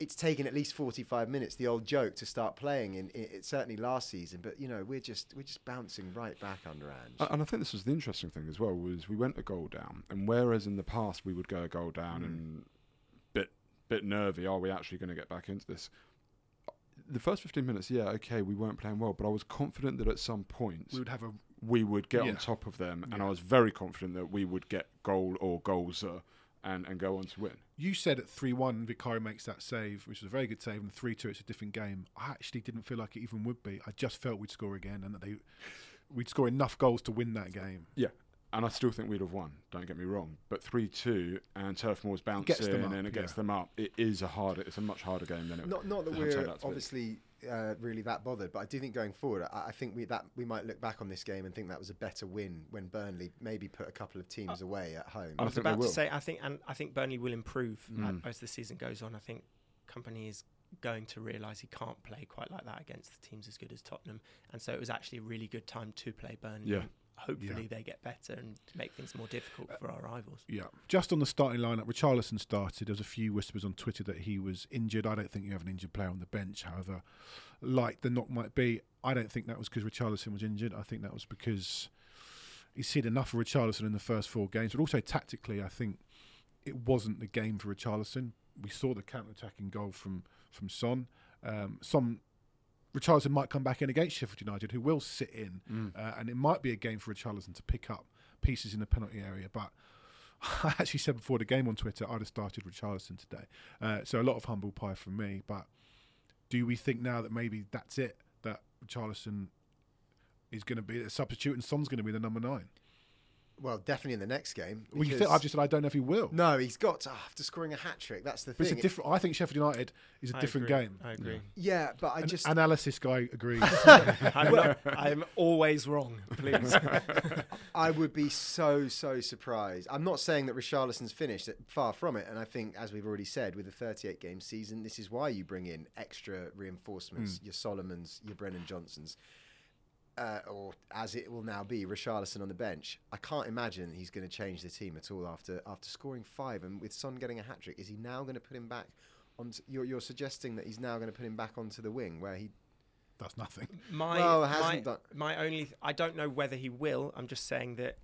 Speaker 3: It's taken at least forty-five minutes, the old joke, to start playing. In it, certainly last season, but you know we're just we're just bouncing right back under Ange.
Speaker 2: A- And I think this was the interesting thing as well was we went a goal down, and whereas in the past we would go a goal down
Speaker 3: Mm.
Speaker 2: and bit bit nervy, are we actually going to get back into this? The first fifteen minutes, yeah, okay, we weren't playing well, but I was confident that at some point
Speaker 1: We would have a
Speaker 2: we would get
Speaker 1: Yeah.
Speaker 2: on top of them, and
Speaker 1: Yeah.
Speaker 2: I was very confident that we would get goal or goals uh, and and go on to win.
Speaker 1: You said at 3 1, Vicario makes that save, which was a very good save, and 3 2, it's a different game. I actually didn't feel like it even would be. I just felt we'd score again and that they we'd score enough goals to win that game.
Speaker 2: Yeah. And I still think we'd have won. Don't get me wrong, but three two and Turf Moor's bounce
Speaker 1: Gets them
Speaker 2: in
Speaker 1: up,
Speaker 2: and it gets
Speaker 1: yeah.
Speaker 2: them up. It is a harder. It's a much harder game than it.
Speaker 3: not not that
Speaker 2: it turned
Speaker 3: we're
Speaker 2: out be.
Speaker 3: obviously uh, really that bothered, but I do think going forward, I, I think we that we might look back on this game and think that was a better win when Burnley maybe put a couple of teams away at home.
Speaker 2: I
Speaker 4: I was
Speaker 2: think
Speaker 4: about to say, I think, and I think Burnley will improve
Speaker 2: Mm.
Speaker 4: uh, as the season goes on. I think Kompany is going to realise he can't play quite like that against the teams as good as Tottenham, and so it was actually a really good time to play Burnley.
Speaker 2: Yeah.
Speaker 4: Hopefully they get better and make things more difficult for our rivals.
Speaker 1: Yeah. Just on the starting lineup, Richarlison started. There was a few whispers on Twitter that he was injured. I don't think you have an injured player on the bench. However, like the knock might be, I don't think that was because Richarlison was injured. I think that was because he's seen enough of Richarlison in the first four games. But also tactically, I think it wasn't the game for Richarlison. We saw the counter-attacking goal from from Son. Um, Son, Richarlison might come back in against Sheffield United, who will sit in,
Speaker 2: Mm.
Speaker 1: uh, and it might be a game for Richarlison to pick up pieces in the penalty area. But I actually said before the game on Twitter, I'd have started Richarlison today. Uh, so a lot of humble pie from me. But do we think now that maybe that's it? That Richarlison is going to be a substitute and Son's going to be the number nine?
Speaker 3: Well, definitely in the next game.
Speaker 1: Well, you think, I've just said I don't know if he will.
Speaker 3: no, he's got to, after scoring a hat trick. That's the
Speaker 1: But it's a different. I think Sheffield United is a
Speaker 4: I
Speaker 1: different
Speaker 4: agree.
Speaker 1: game.
Speaker 4: I agree.
Speaker 3: yeah, but I
Speaker 1: An
Speaker 3: just
Speaker 1: analysis guy agrees.
Speaker 4: I'm, not, I'm always wrong, please.
Speaker 3: I would be so so surprised. I'm not saying that Richarlison's finished. uh, Far from it. And I think, as we've already said, with a 38 game season, this is why you bring in extra reinforcements. Your Solomons, your Brennan Johnsons, uh, or as it will now be, Richarlison on the bench. I can't imagine he's going to change the team at all after after scoring five and with Son getting a hat trick. Is he now going to put him back? On you're, you're suggesting that he's now going to put him back onto the wing where he
Speaker 1: does nothing.
Speaker 4: My,
Speaker 3: Well,
Speaker 4: my,
Speaker 3: hasn't done-
Speaker 4: my only, th- I don't know whether he will. I'm just saying that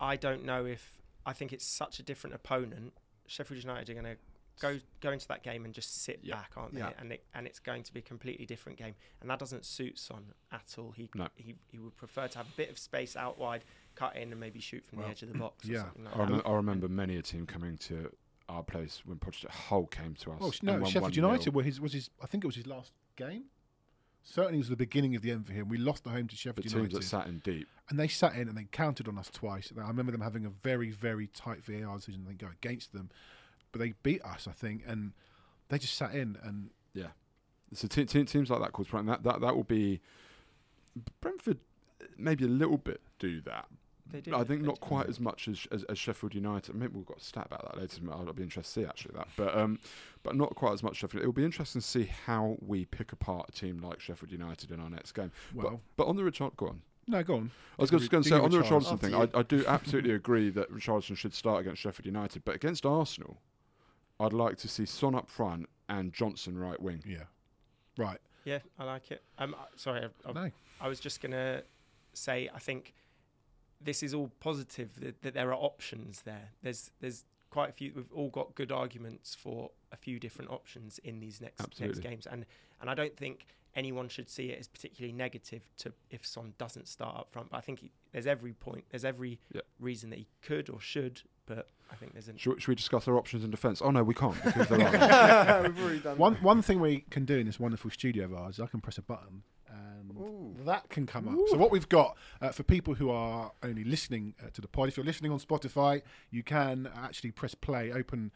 Speaker 4: I don't know if, I think it's such a different opponent. Sheffield United are going to go go into that game and just sit
Speaker 2: Yeah.
Speaker 4: back, aren't they?
Speaker 3: Yeah.
Speaker 4: And it, and it's going to be a completely different game, and that doesn't suit Son at all. He
Speaker 2: No.
Speaker 4: he, he would prefer to have a bit of space out wide, cut in, and maybe shoot from
Speaker 1: Well,
Speaker 4: the edge of the box. Or
Speaker 1: yeah.
Speaker 4: something like
Speaker 2: I,
Speaker 4: that.
Speaker 2: remember, I remember many a team coming to our place when Pochettino Hull came to us.
Speaker 1: Oh no,
Speaker 2: won
Speaker 1: Sheffield United were his was his. I think it was his last game. Certainly, it was the beginning of the end for him. We lost the home to
Speaker 2: The
Speaker 1: Sheffield
Speaker 2: teams
Speaker 1: United,
Speaker 2: that sat in deep.
Speaker 1: and they sat in and they counted on us twice. I remember them having a very, very tight VAR decision. They go against them, but they beat us, I think, and they just sat in and
Speaker 2: Yeah. So te- te- teams like that cause problem. That that that will be Brentford. Maybe a little bit do that.
Speaker 4: They do.
Speaker 2: I think
Speaker 4: they
Speaker 2: not
Speaker 4: do.
Speaker 2: quite as much as, as as Sheffield United. Maybe we've got a stat about that later. I'll be interested to see actually that, but um, but not quite as much Sheffield. It will be interesting to see how we pick apart a team like Sheffield United in our next game.
Speaker 1: Well,
Speaker 2: but, but on the Richard, go on.
Speaker 1: no, go on.
Speaker 2: I was just going to say on the
Speaker 1: Richarlison?
Speaker 2: Richardson thing. I, I do absolutely agree that Richardson should start against Sheffield United, but against Arsenal, I'd like to see Son up front and Johnson right wing.
Speaker 1: Yeah. Right.
Speaker 4: Yeah, I like it. Um, I- sorry, I, I,
Speaker 1: No.
Speaker 4: I was just gonna say I think this is all positive that, that there are options there. There's there's quite a few. We've all got good arguments for a few different options in these next next games, and and I don't think anyone should see it as particularly negative to if Son doesn't start up front. But I think he, there's every point, there's every
Speaker 2: Yeah.
Speaker 4: reason that he could or should. But I think there's an
Speaker 2: Should, should we discuss our options in defence? Oh no, we can't because there are.
Speaker 3: We've already done
Speaker 1: One one thing we can do in this wonderful studio of ours, is I can press a button and
Speaker 3: Ooh.
Speaker 1: that can come up. So what we've got uh, for people who are only listening uh, to the pod, if you're listening on Spotify, you can actually press play, open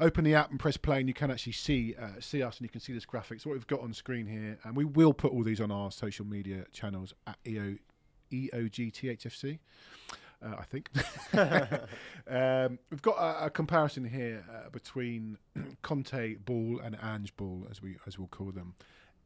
Speaker 1: open the app and press play, and you can actually see uh, see us and you can see this graphic. So what we've got on screen here, and we will put all these on our social media channels at E EO EOGTHFC. Uh, I think um, we've got a, a comparison here uh, between Conte ball and Ange ball, as we as we'll call them.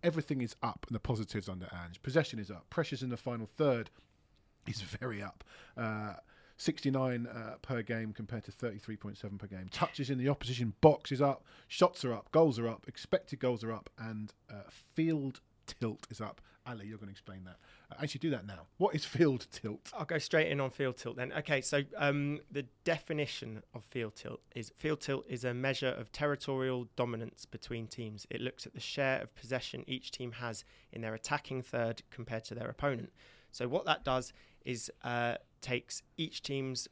Speaker 1: Everything is up, and the positives under Ange. Possession is up. Pressures in the final third is very up. Uh, 69 uh, per game compared to 33.7 per game. Touches in the opposition box is up. Shots are up. Goals are up. Expected goals are up. And uh, field tilt is up. Ali, you're going to explain that. Uh, actually, do that now. What is field tilt?
Speaker 4: I'll go straight in on field tilt then. Okay, so um, the definition of field tilt is field tilt is a measure of territorial dominance between teams. It looks at the share of possession each team has in their attacking third compared to their opponent. So what that does is uh, takes each team's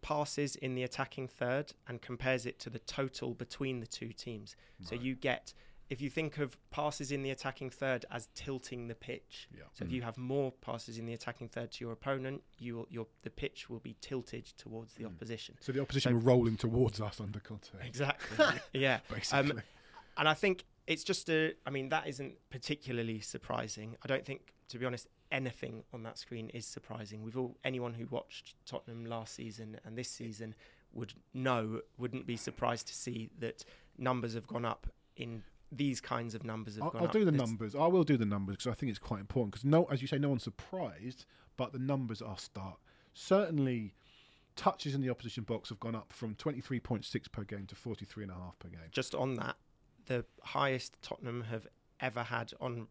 Speaker 4: passes in the attacking third and compares it to the total between the two teams. So you get if you think of passes in the attacking third as tilting the pitch,
Speaker 1: Yeah.
Speaker 4: so if you have more passes in the attacking third to your opponent, you will, your the pitch will be tilted towards the opposition.
Speaker 1: So the opposition
Speaker 4: So-
Speaker 1: were rolling towards us under Conte,
Speaker 4: Exactly. yeah.
Speaker 1: basically.
Speaker 4: Um, and I think it's just a. I mean, that isn't particularly surprising. I don't think, to be honest, anything on that screen is surprising. We've all anyone who watched Tottenham last season and this season would know, wouldn't be surprised to see that numbers have gone up in these kinds of numbers have
Speaker 1: I'll,
Speaker 4: gone
Speaker 1: I'll
Speaker 4: up.
Speaker 1: do the numbers. I will do the numbers because I think it's quite important. Because no, as you say, no one's surprised, but the numbers are stark. Certainly, touches in the opposition box have gone up from 23.6 per game to 43.5 per game.
Speaker 4: just on that, the highest Tottenham have ever had on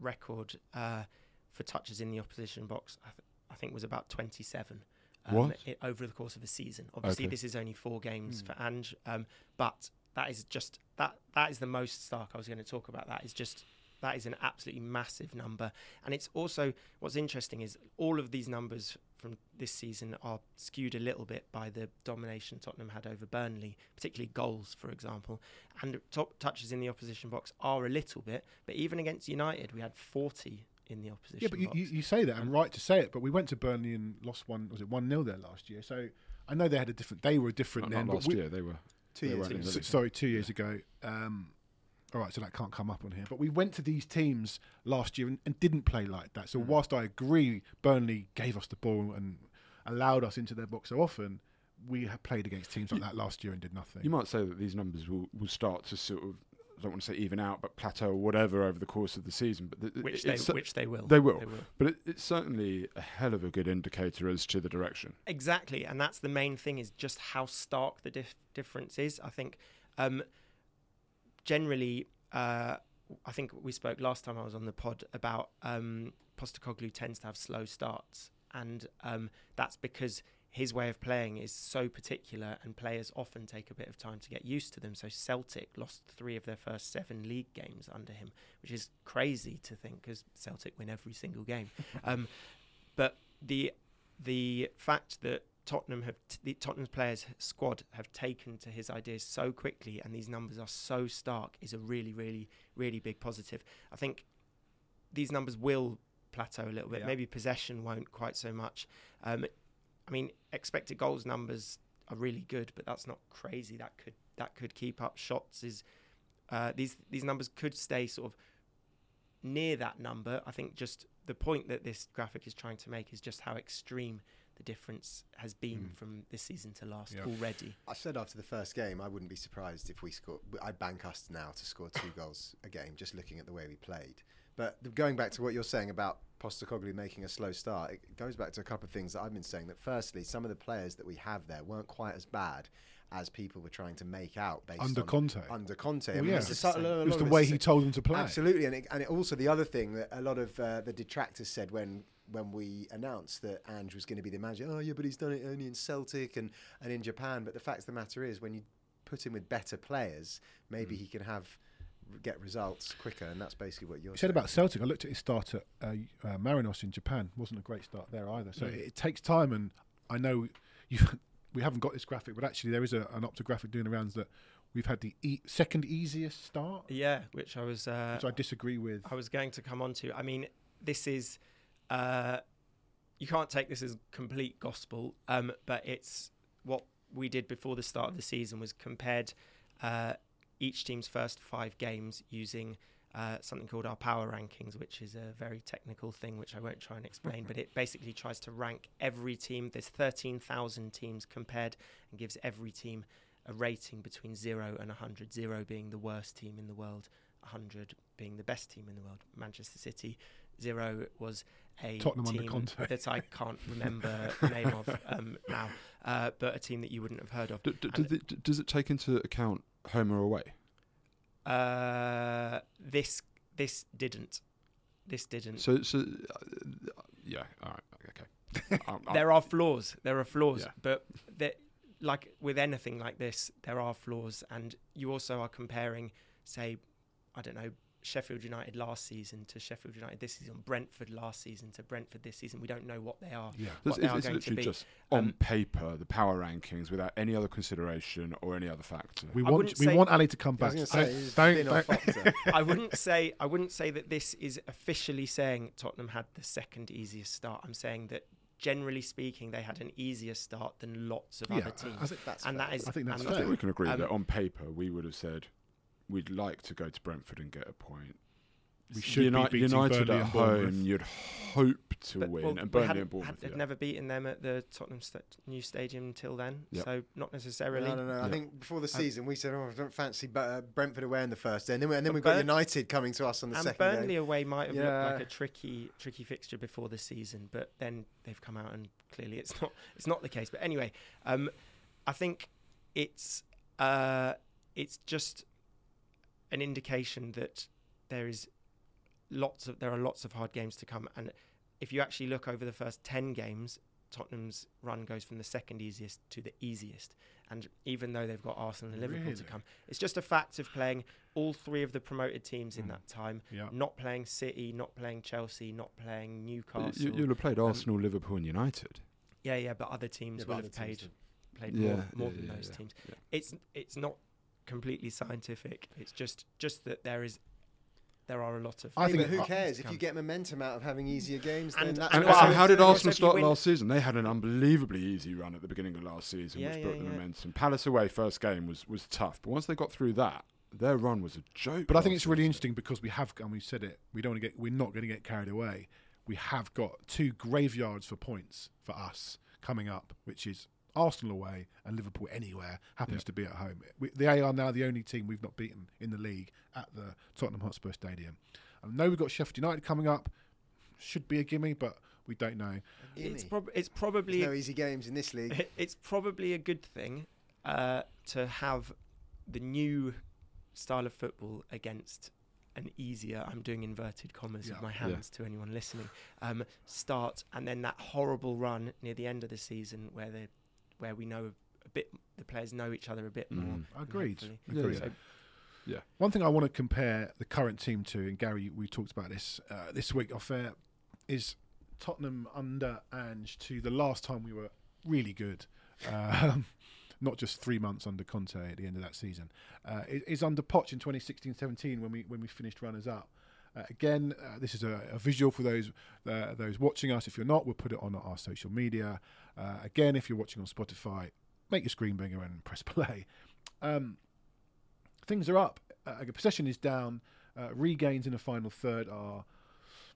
Speaker 4: record uh, for touches in the opposition box, I, th- I think, was about 27. Um,
Speaker 2: What?
Speaker 4: i- over the course of a season. Obviously,
Speaker 2: Okay.
Speaker 4: this is only four games
Speaker 1: Hmm.
Speaker 4: for Ange, um, but that is just that. That is the most stark. I was going to talk about. That is just that is an absolutely massive number, and it's also what's interesting is all of these numbers from this season are skewed a little bit by the domination Tottenham had over Burnley, particularly goals, for example, and top touches in the opposition box are a little bit, but even against United, we had 40 in the opposition
Speaker 1: Yeah, but you,
Speaker 4: box.
Speaker 1: you, you say that, and right to say it. But we went to Burnley and lost one. Was it one 0 there last year? So I know they had a different. They were a different
Speaker 2: Not,
Speaker 1: then.
Speaker 2: not last
Speaker 1: we,
Speaker 2: year, they were.
Speaker 3: Two years
Speaker 2: weren't
Speaker 3: ago.
Speaker 1: S- sorry, two years ago. Um, all right, so that can't come up on here. But we went to these teams last year and, and didn't play like that.
Speaker 2: Mm.
Speaker 1: So whilst I agree, Burnley gave us the ball and allowed us into their box so often. We have played against teams like that last year and did nothing.
Speaker 2: You might say that these numbers will, will start to sort of, I don't want to say even out, but plateau or whatever over the course of the season. But th-
Speaker 4: which they which they will.
Speaker 2: they will.
Speaker 4: They will.
Speaker 2: but it, it's certainly a hell of a good indicator as to the direction.
Speaker 4: Exactly, and that's the main thing is just how stark the dif- difference is. I think um, generally, uh, I think we spoke last time I was on the pod about um, Postecoglou tends to have slow starts, and um, that's because his way of playing is so particular, and players often take a bit of time to get used to them. So Celtic lost three of their first seven league games under him, which is crazy to think because Celtic win every single game. um, but the the fact that Tottenham have t- the Tottenham's players squad have taken to his ideas so quickly, and these numbers are so stark, is a really, really, really big positive. I think these numbers will plateau a little bit.
Speaker 1: Yeah.
Speaker 4: Maybe possession won't quite so much. Um, I mean, expected goals numbers are really good, but that's not crazy. That could that could keep up. Shots is uh, these these numbers could stay sort of near that number. I think just the point that this graphic is trying to make is just how extreme the difference has been
Speaker 1: Mm.
Speaker 4: from this season to last
Speaker 1: Yeah.
Speaker 4: already.
Speaker 3: I said after the first game, I wouldn't be surprised if we score. I'd bank us now to score two goals a game, just looking at the way we played. But going back to what you're saying about Postecoglou making a slow start, it goes back to a couple of things that I've been saying. That firstly, some of the players that we have there weren't quite as bad as people were trying to make out based
Speaker 1: Under
Speaker 3: on
Speaker 1: Conte.
Speaker 3: under Conte.
Speaker 1: Well,
Speaker 3: I mean,
Speaker 1: yeah.
Speaker 3: it's a a
Speaker 1: It was the way he told them to play.
Speaker 3: Absolutely, and it, and it also the other thing that a lot of uh, the detractors said when when we announced that Ange was going to be the manager, oh yeah, but he's done it only in Celtic and and in Japan. But the fact of the matter is, when you put him with better players, maybe he can have get results quicker, and that's basically what you're
Speaker 1: You said
Speaker 3: saying.
Speaker 1: about Celtic. I looked at his start at uh, uh, Marinos in Japan. wasn't a great start there either. So
Speaker 4: Mm.
Speaker 1: it, it takes time, and I know you. We haven't got this graphic, but actually there is a, an optographic doing the rounds that we've had the e- second easiest start,
Speaker 4: Yeah, which I was uh,
Speaker 1: which I disagree with.
Speaker 4: I was going to come on to. I mean, this is uh, you can't take this as complete gospel, um, but it's what we did before the start of the season was compared uh, each team's first five games using. Uh, something called our power rankings, which is a very technical thing, which I won't try and explain, but it basically tries to rank every team. There's 13,000 teams compared and gives every team a rating between 0 and 100, 0 being the worst team in the world, 100 being the best team in the world. Manchester City, 0 was a
Speaker 1: Tottenham
Speaker 4: team
Speaker 1: Conte.
Speaker 4: that I can't remember the name of um, now, uh, but a team that you wouldn't have heard of.
Speaker 2: D- d-
Speaker 4: And-
Speaker 2: does, it, does it take into account home or away?
Speaker 4: Uh, this this didn't. This didn't.
Speaker 2: So, so uh, yeah, all right, okay. Um, um,
Speaker 4: there are flaws. There are flaws,
Speaker 2: Yeah.
Speaker 4: but there, like with anything like this, there are flaws, and you also are comparing, say, I don't know, Sheffield United last season to Sheffield United this season, Brentford last season to Brentford this season. We don't know what they are.
Speaker 1: yeah,
Speaker 4: what
Speaker 2: It's,
Speaker 4: they are
Speaker 2: it's
Speaker 4: going to
Speaker 2: literally
Speaker 4: be.
Speaker 2: just on
Speaker 4: Um,
Speaker 2: paper the power rankings without any other consideration or any other factor.
Speaker 1: we
Speaker 4: I
Speaker 1: want we
Speaker 4: say-
Speaker 1: want Ali to come back.
Speaker 3: was
Speaker 1: Don't-
Speaker 3: going to say, he's
Speaker 1: don't- don't-
Speaker 4: I wouldn't say I wouldn't say that this is officially saying Tottenham had the second easiest start. I'm saying that generally speaking, they had an easier start than lots of
Speaker 1: yeah,
Speaker 4: other
Speaker 1: I
Speaker 4: teams.
Speaker 1: think
Speaker 3: That's
Speaker 4: and
Speaker 3: fair.
Speaker 4: that is
Speaker 1: I think that's
Speaker 4: and
Speaker 2: I think we can agree
Speaker 4: Um,
Speaker 2: that on paper we would have said we'd like to go to Brentford and get a point.
Speaker 1: We should
Speaker 2: Uni-
Speaker 1: be beating
Speaker 2: United
Speaker 1: Burnley
Speaker 2: at home, you'd hope to
Speaker 4: But,
Speaker 2: win,
Speaker 4: well,
Speaker 2: and Burnley
Speaker 4: hadn't-
Speaker 2: and Bournemouth.
Speaker 4: had, had
Speaker 2: yeah.
Speaker 4: never beaten them at the Tottenham st- new stadium until then,
Speaker 2: Yep.
Speaker 4: so not necessarily.
Speaker 3: No, no, no. I think before the season we said, "Oh, I don't fancy uh, Brentford away in the first day," and then, we, and then we've got
Speaker 4: Burn-
Speaker 3: United coming to us on the
Speaker 4: and
Speaker 3: second
Speaker 4: Burnley
Speaker 3: game.
Speaker 4: away might have
Speaker 3: Yeah.
Speaker 4: looked like a tricky, tricky fixture before the season, but then they've come out and clearly it's not, it's not the case. But anyway, um, I think it's, uh, it's just an indication that there is lots of there are lots of hard games to come, and if you actually look over the first ten games, Tottenham's run goes from the second easiest to the easiest. And even though they've got Arsenal and Liverpool to come, it's just a fact of playing all three of the promoted teams in
Speaker 1: Mm.
Speaker 4: that time
Speaker 1: Yeah.
Speaker 4: not playing City, not playing Chelsea, not playing Newcastle.
Speaker 2: You, you'll have played
Speaker 4: Um,
Speaker 2: Arsenal, Liverpool, and United.
Speaker 4: yeah, yeah, but other teams
Speaker 3: Yeah,
Speaker 4: will have
Speaker 3: other
Speaker 4: played played
Speaker 2: Yeah,
Speaker 4: more, more
Speaker 2: yeah,
Speaker 4: than
Speaker 2: yeah,
Speaker 4: those
Speaker 2: yeah,
Speaker 4: teams.
Speaker 2: yeah.
Speaker 4: It's it's not completely scientific. It's just just that there is there are a lot of.
Speaker 1: I
Speaker 3: Hey,
Speaker 1: think
Speaker 3: but who
Speaker 1: it-
Speaker 3: cares if you get momentum out of having easier games?
Speaker 4: And-
Speaker 3: then that's
Speaker 2: And,
Speaker 4: And
Speaker 3: what-
Speaker 4: also-
Speaker 2: how did Arsenal start last season? They had an unbelievably easy run at the beginning of last season,
Speaker 4: Yeah,
Speaker 2: which
Speaker 4: yeah,
Speaker 2: built the momentum. Palace away, first game was was tough, but once they got through that, their run was a joke.
Speaker 1: But I think it's really
Speaker 2: season.
Speaker 1: interesting because we have, and we said it, we don't want to get, we're not going to get carried away. We have got two graveyards for points for us coming up, which is Arsenal away and Liverpool anywhere happens
Speaker 2: Yeah.
Speaker 1: to be at home. We, they are now the only team we've not beaten in the league at the Tottenham Hotspur Stadium. I know we've got Sheffield United coming up, should be a gimme, but we don't know.
Speaker 4: It's, prob- it's
Speaker 3: There's
Speaker 4: probably
Speaker 3: no easy games in this league.
Speaker 4: it's probably a good thing uh, to have the new style of football against an easier I'm doing inverted commas
Speaker 1: Yeah.
Speaker 4: with my
Speaker 2: Yeah.
Speaker 4: hands to anyone listening um, start and then that horrible run near the end of the season where they where we know a bit the players know each other a bit more
Speaker 2: Mm.
Speaker 1: Agreed.
Speaker 4: hopefully.
Speaker 2: Yeah,
Speaker 1: Agreed.
Speaker 2: yeah.
Speaker 1: One thing I want to compare the current team to, and Gary, we talked about this uh, this week off air, is Tottenham under Ange to the last time we were really good. Um, not just three months under Conte at the end of that season. Uh, it is under Poch in 2016-17 when we when we finished runners up. Uh, again, uh, this is a, a visual for those uh, those watching us. If you're not, we'll put it on our social media. Uh, again, if you're watching on Spotify, make your screen bigger and press play. Um, things are up. Uh, possession is down. Uh, regains in the final third are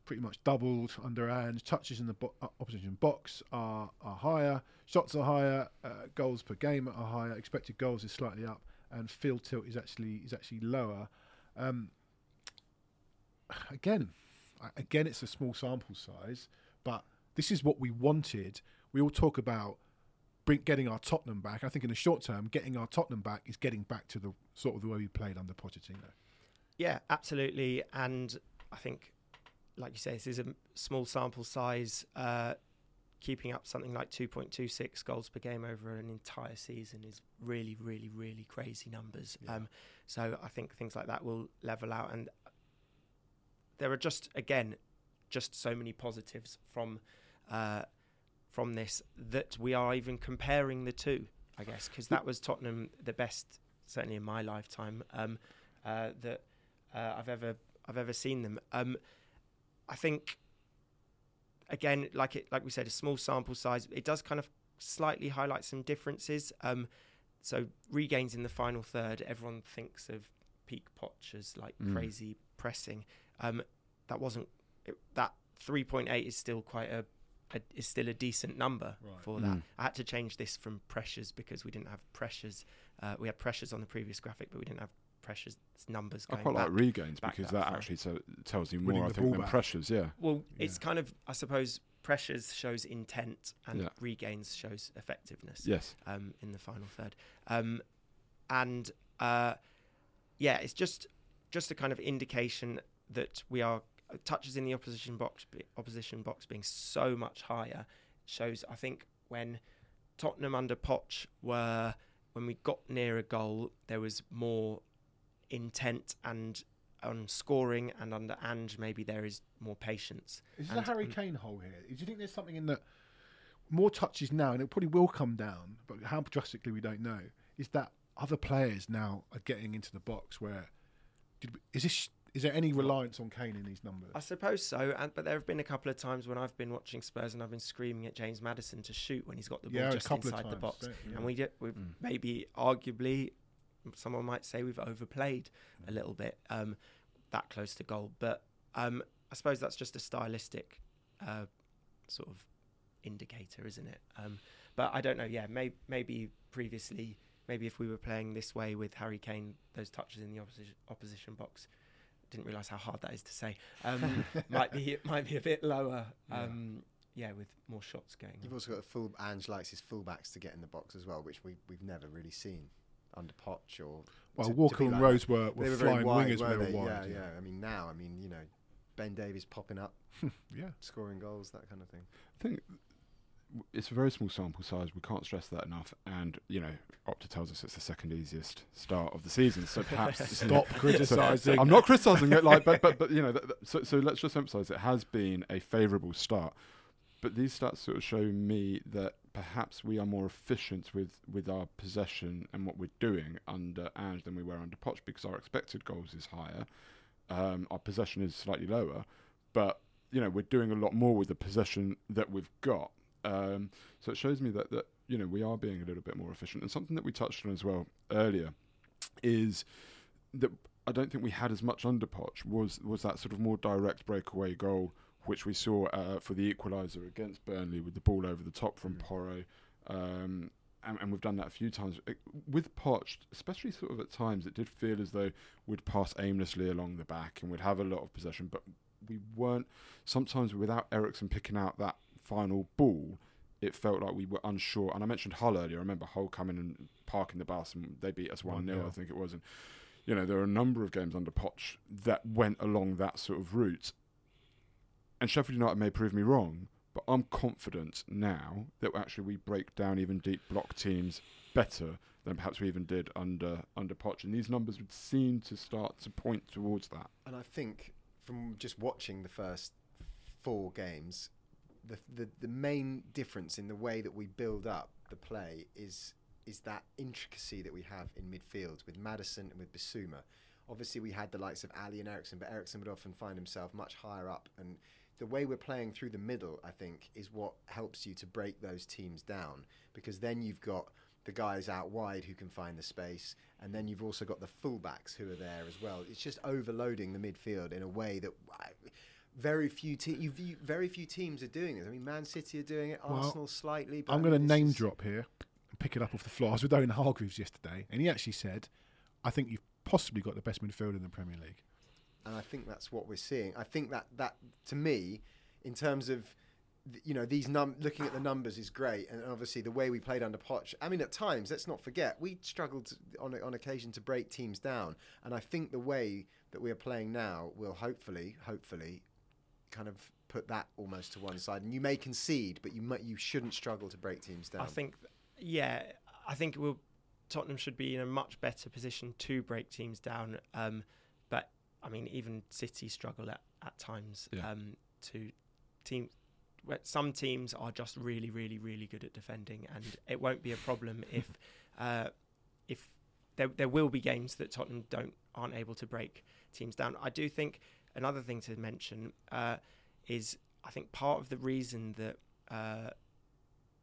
Speaker 1: pretty much doubled under Ange. Touches in the bo- opposition box are, are higher. Shots are higher. Uh, goals per game are higher. Expected goals is slightly up, and field tilt is actually is actually lower. Um, again, again, it's a small sample size, but this is what we wanted. We all talk about bring, getting our Tottenham back. I think in the short term, getting our Tottenham back is getting back to the sort of the way we played under Pochettino.
Speaker 4: Yeah, absolutely. And I think, like you say, this is a small sample size. Uh, keeping up something like 2.26 goals per game over an entire season is really, really, really crazy numbers.
Speaker 1: Yeah.
Speaker 4: Um, so I think things like that will level out. And there are just, again, just so many positives from uh, from this that we are even comparing the two, I guess, because that was Tottenham the best, certainly in my lifetime, um, uh, that uh, I've ever I've ever seen them. Um, I think again, like it like we said, a small sample size. It does kind of slightly highlight some differences. Um, so regains in the final third, everyone thinks of peak Poch as like
Speaker 2: Mm.
Speaker 4: crazy pressing. Um, that wasn't it, that 3.8 is still quite a, a is still a decent number
Speaker 1: Right.
Speaker 4: for that.
Speaker 2: Mm.
Speaker 4: I had to change this from pressures because we didn't have pressures. Uh, we had pressures on the previous graphic, but we didn't have pressures numbers.
Speaker 2: I
Speaker 4: Going
Speaker 2: quite like regains because
Speaker 4: that
Speaker 2: that actually so, tells you more, I think, than
Speaker 1: back.
Speaker 2: pressures. Yeah.
Speaker 4: Well, it's kind of, I suppose, pressures shows intent and
Speaker 2: Yeah.
Speaker 4: regains shows effectiveness
Speaker 2: Yes.
Speaker 4: um, in the final third. Um, and uh, yeah, it's just just a kind of indication that we are touches in the opposition box opposition box being so much higher shows. I think when Tottenham under Poch were when we got near a goal, there was more intent and on scoring, and under Ange maybe there is more patience.
Speaker 1: Is this a Harry
Speaker 4: and-
Speaker 1: Kane hole here? Do you think there's something in that more touches now, and it probably will come down, but how drastically we don't know? Is that other players now are getting into the box where did we, is this is there any reliance on Kane in these numbers?
Speaker 4: I suppose so, and, but there have been a couple of times when I've been watching Spurs and I've been screaming at James Maddison to shoot when he's got the ball
Speaker 1: yeah,
Speaker 4: just inside
Speaker 1: times.
Speaker 4: the box,
Speaker 1: yeah.
Speaker 4: and we did, we
Speaker 2: Mm.
Speaker 4: maybe arguably someone might say we've overplayed a little bit um, that close to goal, but um, I suppose that's just a stylistic uh, sort of indicator, isn't it? Um, but I don't know. Yeah, may, maybe previously, maybe if we were playing this way with Harry Kane, those touches in the opposition opposition box. Didn't realise how hard that is to say. Um, might be might be a bit lower.
Speaker 1: Yeah.
Speaker 4: Um, yeah, with more shots going.
Speaker 3: You've
Speaker 4: on.
Speaker 3: also got the full. Ange likes his fullbacks to get in the box as well, which we we've never really seen under Poch or.
Speaker 1: well,
Speaker 3: to- to
Speaker 1: Walker
Speaker 3: be
Speaker 1: and
Speaker 3: like
Speaker 1: Rose were,
Speaker 3: that.
Speaker 1: were
Speaker 3: They were
Speaker 1: flying
Speaker 3: wide,
Speaker 1: wingers when
Speaker 3: weren't
Speaker 1: they were wide.
Speaker 3: Yeah, yeah. I mean, now, I mean, you know, Ben Davies popping up,
Speaker 1: yeah.
Speaker 3: scoring goals, that kind of thing.
Speaker 2: I think w- it's a very small sample size. We can't stress that enough. And you know, Opta tells us it's the second easiest start of the season. So perhaps
Speaker 1: Stop criticising.
Speaker 2: I'm not criticising it, like, but but but you know, th- th- so so let's just emphasise it has been a favourable start. But these stats sort of show me that perhaps we are more efficient with, with our possession and what we're doing under Ange than we were under Poch because our expected goals is higher, um, our possession is slightly lower, but you know we're doing a lot more with the possession that we've got. Um, so it shows me that that you know we are being a little bit more efficient. And something that we touched on as well earlier is that I don't think we had as much under Poch was was that sort of more direct breakaway goal which we saw uh, for the equaliser against Burnley with the ball over the top from
Speaker 1: Mm.
Speaker 2: Porro. Um, and, and we've done that a few times with Poch, especially sort of at times. It did feel as though we'd pass aimlessly along the back and we'd have a lot of possession, but we weren't. Sometimes without Eriksen picking out that final ball, it felt like we were unsure. And I mentioned Hull earlier. I remember Hull coming and parking the bus, and they beat us one 0 I think it was. And you know there are a number of games under Poch that went along that sort of route. And Sheffield United may prove me wrong, but I'm confident now that actually we break down even deep block teams better than perhaps we even did under under Poch. And these numbers would seem to start to point towards that.
Speaker 3: And I think from just watching the first four games, the, the the main difference in the way that we build up the play is is that intricacy that we have in midfield with Maddison and with Bissouma. Obviously, we had the likes of Alli and Eriksen, but Eriksen would often find himself much higher up. And the way we're playing through the middle, I think, is what helps you to break those teams down because then you've got the guys out wide who can find the space, and then you've also got the fullbacks who are there as well. It's just overloading the midfield in a way that I- very few te- you view, very few teams are doing this. I mean, Man City are doing it,
Speaker 1: Well,
Speaker 3: Arsenal slightly. But
Speaker 1: I'm going to
Speaker 3: mean,
Speaker 1: name
Speaker 3: just-
Speaker 1: drop here and pick it up off the floor. I was with Owen Hargreaves yesterday, and he actually said, "I think you've possibly got the best midfield in the Premier League."
Speaker 3: and I think that's what we're seeing. I think that that to me, in terms of you know these num looking at the numbers is great, and obviously the way we played under Poch. I mean, at times, let's not forget, we struggled on on occasion to break teams down, and I think the way that we are playing now will hopefully, hopefully, kind of put that almost to one side. And you may concede, but you might you shouldn't struggle to break teams down.
Speaker 4: I think, yeah, I think we'll, Tottenham should be in a much better position to break teams down. Um, but I mean, even City struggle at, at times
Speaker 2: Yeah.
Speaker 4: um, to team. where Some teams are just really, really, really good at defending, and it won't be a problem if uh, if there there will be games that Tottenham don't aren't able to break teams down. I do think another thing to mention uh, is I think part of the reason that uh,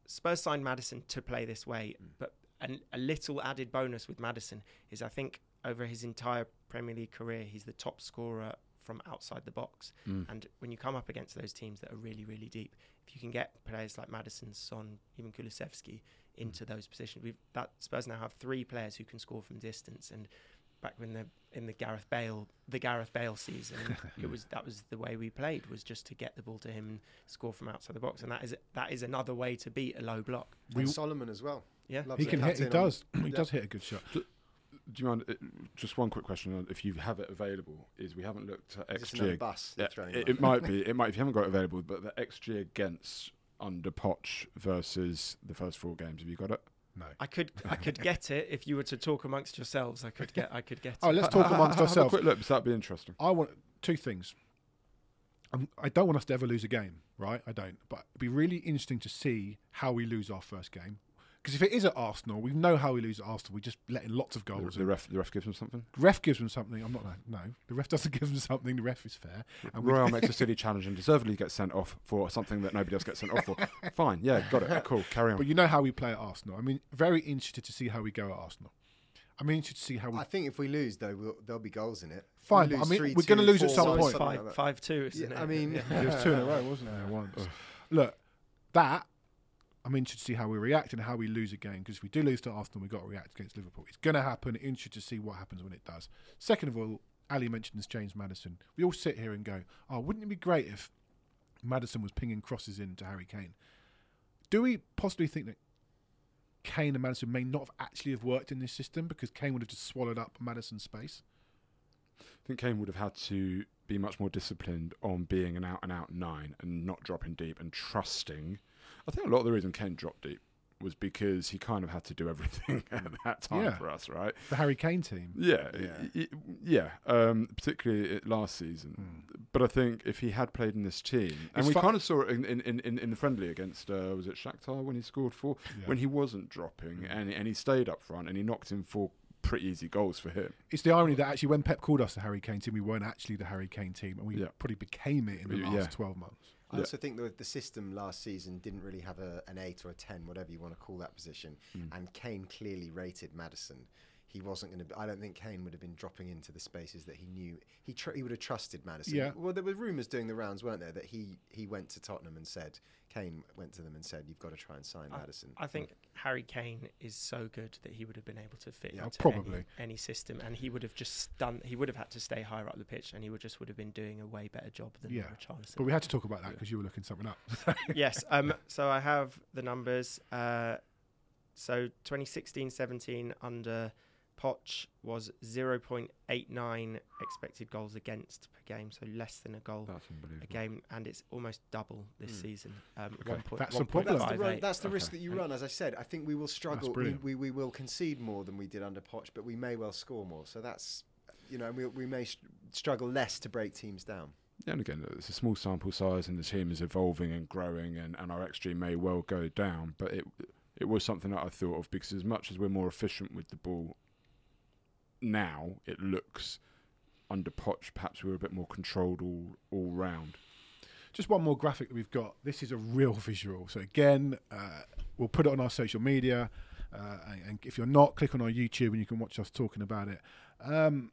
Speaker 4: Spurs signed Maddison to play this way,
Speaker 3: Mm.
Speaker 4: but an, a little added bonus with Maddison is I think over his entire Premier League career, he's the top scorer from outside the box.
Speaker 2: Mm.
Speaker 4: And when you come up against those teams that are really, really deep, if you can get players like Maddison, Son, even Kulusevski into those positions, we've that Spurs now have three players who can score from distance. And back when the in the Gareth Bale the Gareth Bale season, it was that was the way we played was just to get the ball to him and score from outside the box. And that is that is another way to beat a low block.
Speaker 3: And
Speaker 1: We-
Speaker 3: Solomon as well.
Speaker 4: Yeah.
Speaker 3: Loves
Speaker 1: He can hit. He
Speaker 3: in on-
Speaker 1: does. He
Speaker 3: Yeah.
Speaker 1: does hit a good shot.
Speaker 2: Do you mind? uh, Just one quick question, if you have it available, is we haven't looked at
Speaker 3: Is
Speaker 2: XG.
Speaker 3: bus
Speaker 2: Yeah, it, it might be. It might if you haven't got it available, but the XG against under Poch versus the first four games. Have you got it?
Speaker 1: No.
Speaker 4: I could I could get it if you were to talk amongst yourselves. I could get I could get
Speaker 1: Oh,
Speaker 4: it.
Speaker 1: let's talk amongst ourselves.
Speaker 2: Have a
Speaker 1: ourselves.
Speaker 2: quick look. 'cause That'd be interesting.
Speaker 1: I want two things. Um, I don't want us to ever lose a game, right? I don't. But it'd be really interesting to see how we lose our first game. Because if it is at Arsenal, we know how we lose at Arsenal. We just let in lots of goals.
Speaker 2: the
Speaker 1: and
Speaker 2: ref, the ref gives them something.
Speaker 1: ref gives them something. I'm not. No, no, the ref doesn't give them something. The ref is fair. And
Speaker 2: Royal makes a silly challenge and deservedly gets sent off for something that nobody else gets sent off for. Fine, yeah, got it. Cool, carry on.
Speaker 1: But you know how we play at Arsenal. I mean, very interested to see how we go at Arsenal. I'm interested to see how we.
Speaker 3: I think if we lose, though, we'll, there'll be goals in it. If
Speaker 1: Fine,
Speaker 3: we
Speaker 1: but I
Speaker 3: lose
Speaker 1: mean,
Speaker 3: 3-2,
Speaker 1: we're gonna lose at
Speaker 3: 4-1,
Speaker 1: some point.
Speaker 3: something
Speaker 4: Five,
Speaker 3: like
Speaker 4: five two, isn't
Speaker 3: Yeah,
Speaker 4: it?
Speaker 3: I mean-
Speaker 4: Yeah.
Speaker 1: It was two in a row, wasn't it? Once. Look, that I'm interested to see how we react and how we lose a game. Because if we do lose to Arsenal, we've got to react against Liverpool. It's going to happen. Interested to see what happens when it does. Second of all, Ali mentioned this James Maddison. We all sit here and go, "Oh, wouldn't it be great if Maddison was pinging crosses in to Harry Kane?" Do we possibly think that Kane and Maddison may not have actually have worked in this system because Kane would have just swallowed up Maddison's space?
Speaker 2: I think Kane would have had to be much more disciplined on being an out and out nine and not dropping deep and trusting. I think a lot of the reason Ken dropped deep was because he kind of had to do everything at that time
Speaker 1: Yeah.
Speaker 2: for us, right?
Speaker 1: The Harry Kane team.
Speaker 2: Yeah,
Speaker 3: Yeah.
Speaker 2: yeah. Um, particularly last season.
Speaker 1: Mm.
Speaker 2: But I think if he had played in this team, and
Speaker 1: It's
Speaker 2: we
Speaker 1: fu-
Speaker 2: kind of saw it in, in, in, in- the friendly against uh, was it Shakhtar when he scored four,
Speaker 1: Yeah.
Speaker 2: when he wasn't dropping
Speaker 1: Mm.
Speaker 2: and and he stayed up front and he knocked in four pretty easy goals for him.
Speaker 1: It's the irony that actually when Pep called us the Harry Kane team, we weren't actually the Harry Kane team, and we
Speaker 2: Yeah.
Speaker 1: probably became it in the last 12 months.
Speaker 3: I
Speaker 2: Yeah.
Speaker 3: also think that the system last season didn't really have a, an eight or a ten, whatever you want to call that position.
Speaker 2: Mm.
Speaker 3: And Kane clearly rated Maddison. He wasn't going to. I don't think Kane would have been dropping into the spaces that he knew he tr- he would have trusted Maddison.
Speaker 1: Yeah.
Speaker 3: Well, there were rumours doing the rounds, weren't there, that he he went to Tottenham and said Kane went to them and said, "You've got to try and sign Maddison."
Speaker 4: I think Harry Kane is so good that he would have been able to fit
Speaker 3: Yeah,
Speaker 4: into
Speaker 1: probably.
Speaker 4: any, any system, and he would have just done. He would have had to stay higher up the pitch, and he would just would have been doing a way better job than
Speaker 1: Yeah.
Speaker 4: Richarlison.
Speaker 1: But we had to talk about that because you were looking something up.
Speaker 4: yes. Um, so I have the numbers. Uh, so 2016-17 under Poch was 0.89 expected goals against per game, so less than a goal
Speaker 2: That's
Speaker 4: a game, and it's almost double this
Speaker 3: Mm.
Speaker 4: season. Um,
Speaker 2: Okay.
Speaker 4: one point-
Speaker 1: That's the
Speaker 4: 1.58.
Speaker 1: problem.
Speaker 3: That's the, run, that's the
Speaker 2: Okay.
Speaker 3: risk that you run. As I said, I think we will struggle. We, we, we will concede more than we did under Poch, but we may well score more. So that's, you know, we, we may st- struggle less to break teams down.
Speaker 2: Yeah, and again, it's a small sample size, and the team is evolving and growing, and, and our XG may well go down. But it it was something that I thought of because as much as we're more efficient with the ball now, it looks under Poch perhaps we were a bit more controlled all all round.
Speaker 1: Just one more graphic that we've got. This is a real visual. So again, uh, we'll put it on our social media. Uh, and, and if you're not, click on our YouTube and you can watch us talking about it. Um,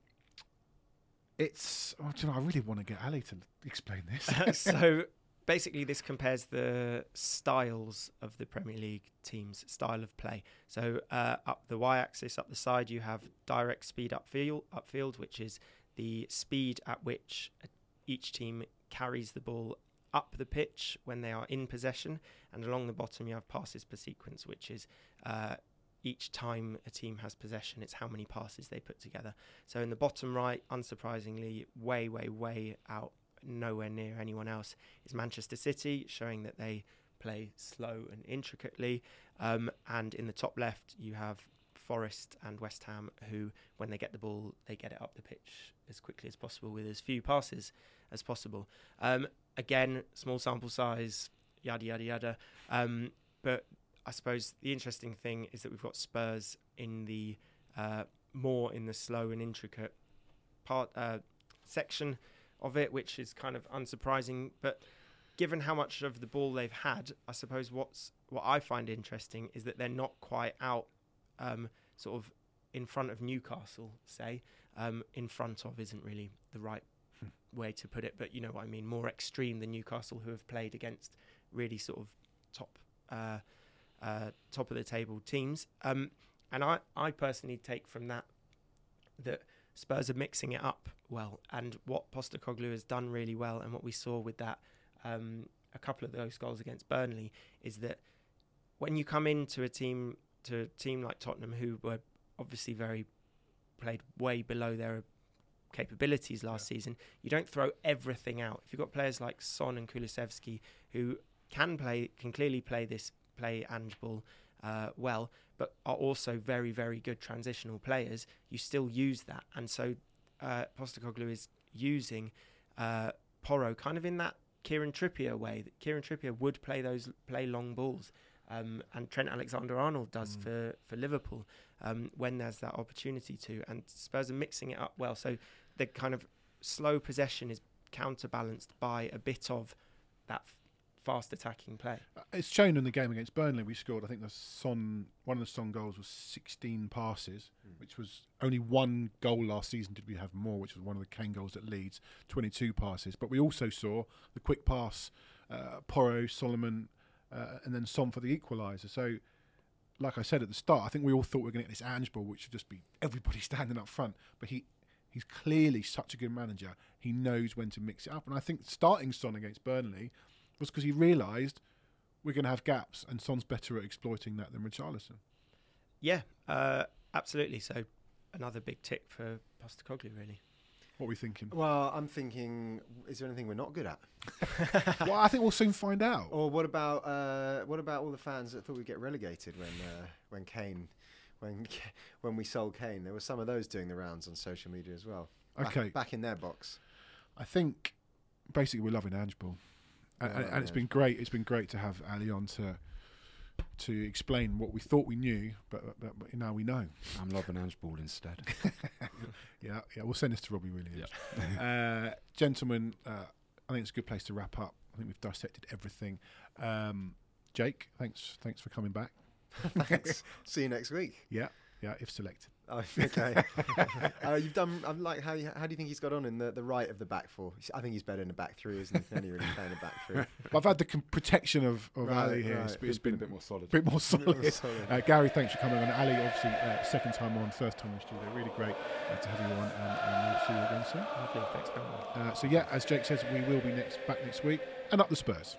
Speaker 1: it's, oh, do you know, I really want to get Ali to explain this.
Speaker 4: so basically, this compares the styles of the Premier League teams' style of play. So uh, up the y-axis, up the side, you have direct speed upfield, upfield, which is the speed at which each team carries the ball up the pitch when they are in possession, and along the bottom you have passes per sequence, which is uh, each time a team has possession, it's how many passes they put together. So in the bottom right, unsurprisingly, way, way, way out, nowhere near anyone else, is Manchester City, showing that they play slow and intricately. Um, and in the top left, you have Forest and West Ham, who, when they get the ball, they get it up the pitch as quickly as possible with as few passes as possible. Um, again, small sample size, yada yada yada. Um, but I suppose the interesting thing is that we've got Spurs in the uh, more in the slow and intricate part uh, section of it, which is kind of unsurprising. But given how much of the ball they've had, I suppose what's what I find interesting is that they're not quite out, um, sort of in front of Newcastle. Say, um, in front of isn't really the right hmm. way to put it, but you know what I mean. More extreme than Newcastle, who have played against really sort of top. Uh, uh, top of the table teams. Um, and I, I personally take from that that Spurs are mixing it up well. And what Postecoglou has done really well, and what we saw with that, um, a couple of those goals against Burnley, is that when you come into a team to a team like Tottenham, who were obviously very played way below their capabilities last yeah. season, you don't throw everything out. If you've got players like Son and Kulusevski who can play, can clearly play this play and ball uh, well, but are also very, very good transitional players, you still use that. And so uh, Postecoglou is using uh, Porro kind of in that Kieran Trippier way. That Kieran Trippier would play those play long balls, um, and Trent Alexander-Arnold does mm. for for Liverpool um, when there's that opportunity to. And Spurs are mixing it up well. So the kind of slow possession is counterbalanced by a bit of that fast attacking play.
Speaker 1: Uh, it's shown in the game against Burnley. We scored, I think, the Son one of the Son goals was 16 passes, mm. which was only one goal last season. Did we have more? Which was one of the Kane goals at Leeds, 22 passes. But we also saw the quick pass, uh, Porro, Solomon, uh, and then Son for the equaliser. So. Like I said at the start, I think we all thought we were going to get this Ange ball, which would just be everybody standing up front. But he He's clearly such a good manager. He knows when to mix it up. And I think starting Son against Burnley was because he realised we're going to have gaps, and Son's better at exploiting that than Richarlison.
Speaker 4: Yeah, uh, absolutely. So another big tick for Postecoglou, really.
Speaker 1: What are we thinking?
Speaker 3: Well, I'm thinking, is there anything we're not good at?
Speaker 1: well, I think we'll soon find out.
Speaker 3: Or what about uh, what about all the fans that thought we'd get relegated when uh, when Kane, when when we sold Kane? There were some of those doing the rounds on social media as well.
Speaker 1: Okay,
Speaker 3: back, back in their box.
Speaker 1: I think basically we're loving Ange Ball and, and, and it's been great. It's been great to have Ali on to to explain what we thought we knew, but, but, but now we know.
Speaker 2: I'm loving Ange Ball instead.
Speaker 1: yeah, yeah. We'll send this to Robbie Williams. uh, gentlemen, uh, I think it's a good place to wrap up. I think we've dissected everything. Um, Jake, thanks, thanks for coming back.
Speaker 3: thanks. See you next week.
Speaker 1: Yeah, yeah. If selected.
Speaker 3: Oh, okay. uh, you've done. I'm like, how, how do you think he's got on in the, the right of the back four? I think he's better in the back three, isn't he? Than he really playing a back three.
Speaker 1: I've had the com- protection of, of right, Ali here.
Speaker 2: Right. It's,
Speaker 1: it's
Speaker 2: been, been, a bit more solid.
Speaker 1: Bit more solid. Bit more solid. Uh, Gary, thanks for coming on. Ali, obviously, uh, second time on, first time in the studio. Really great uh, to have you on, and, and we'll see you again soon.
Speaker 4: Lovely. Thanks very much.
Speaker 1: Uh, so yeah, as Jake says, we will be next back next week, and up the Spurs.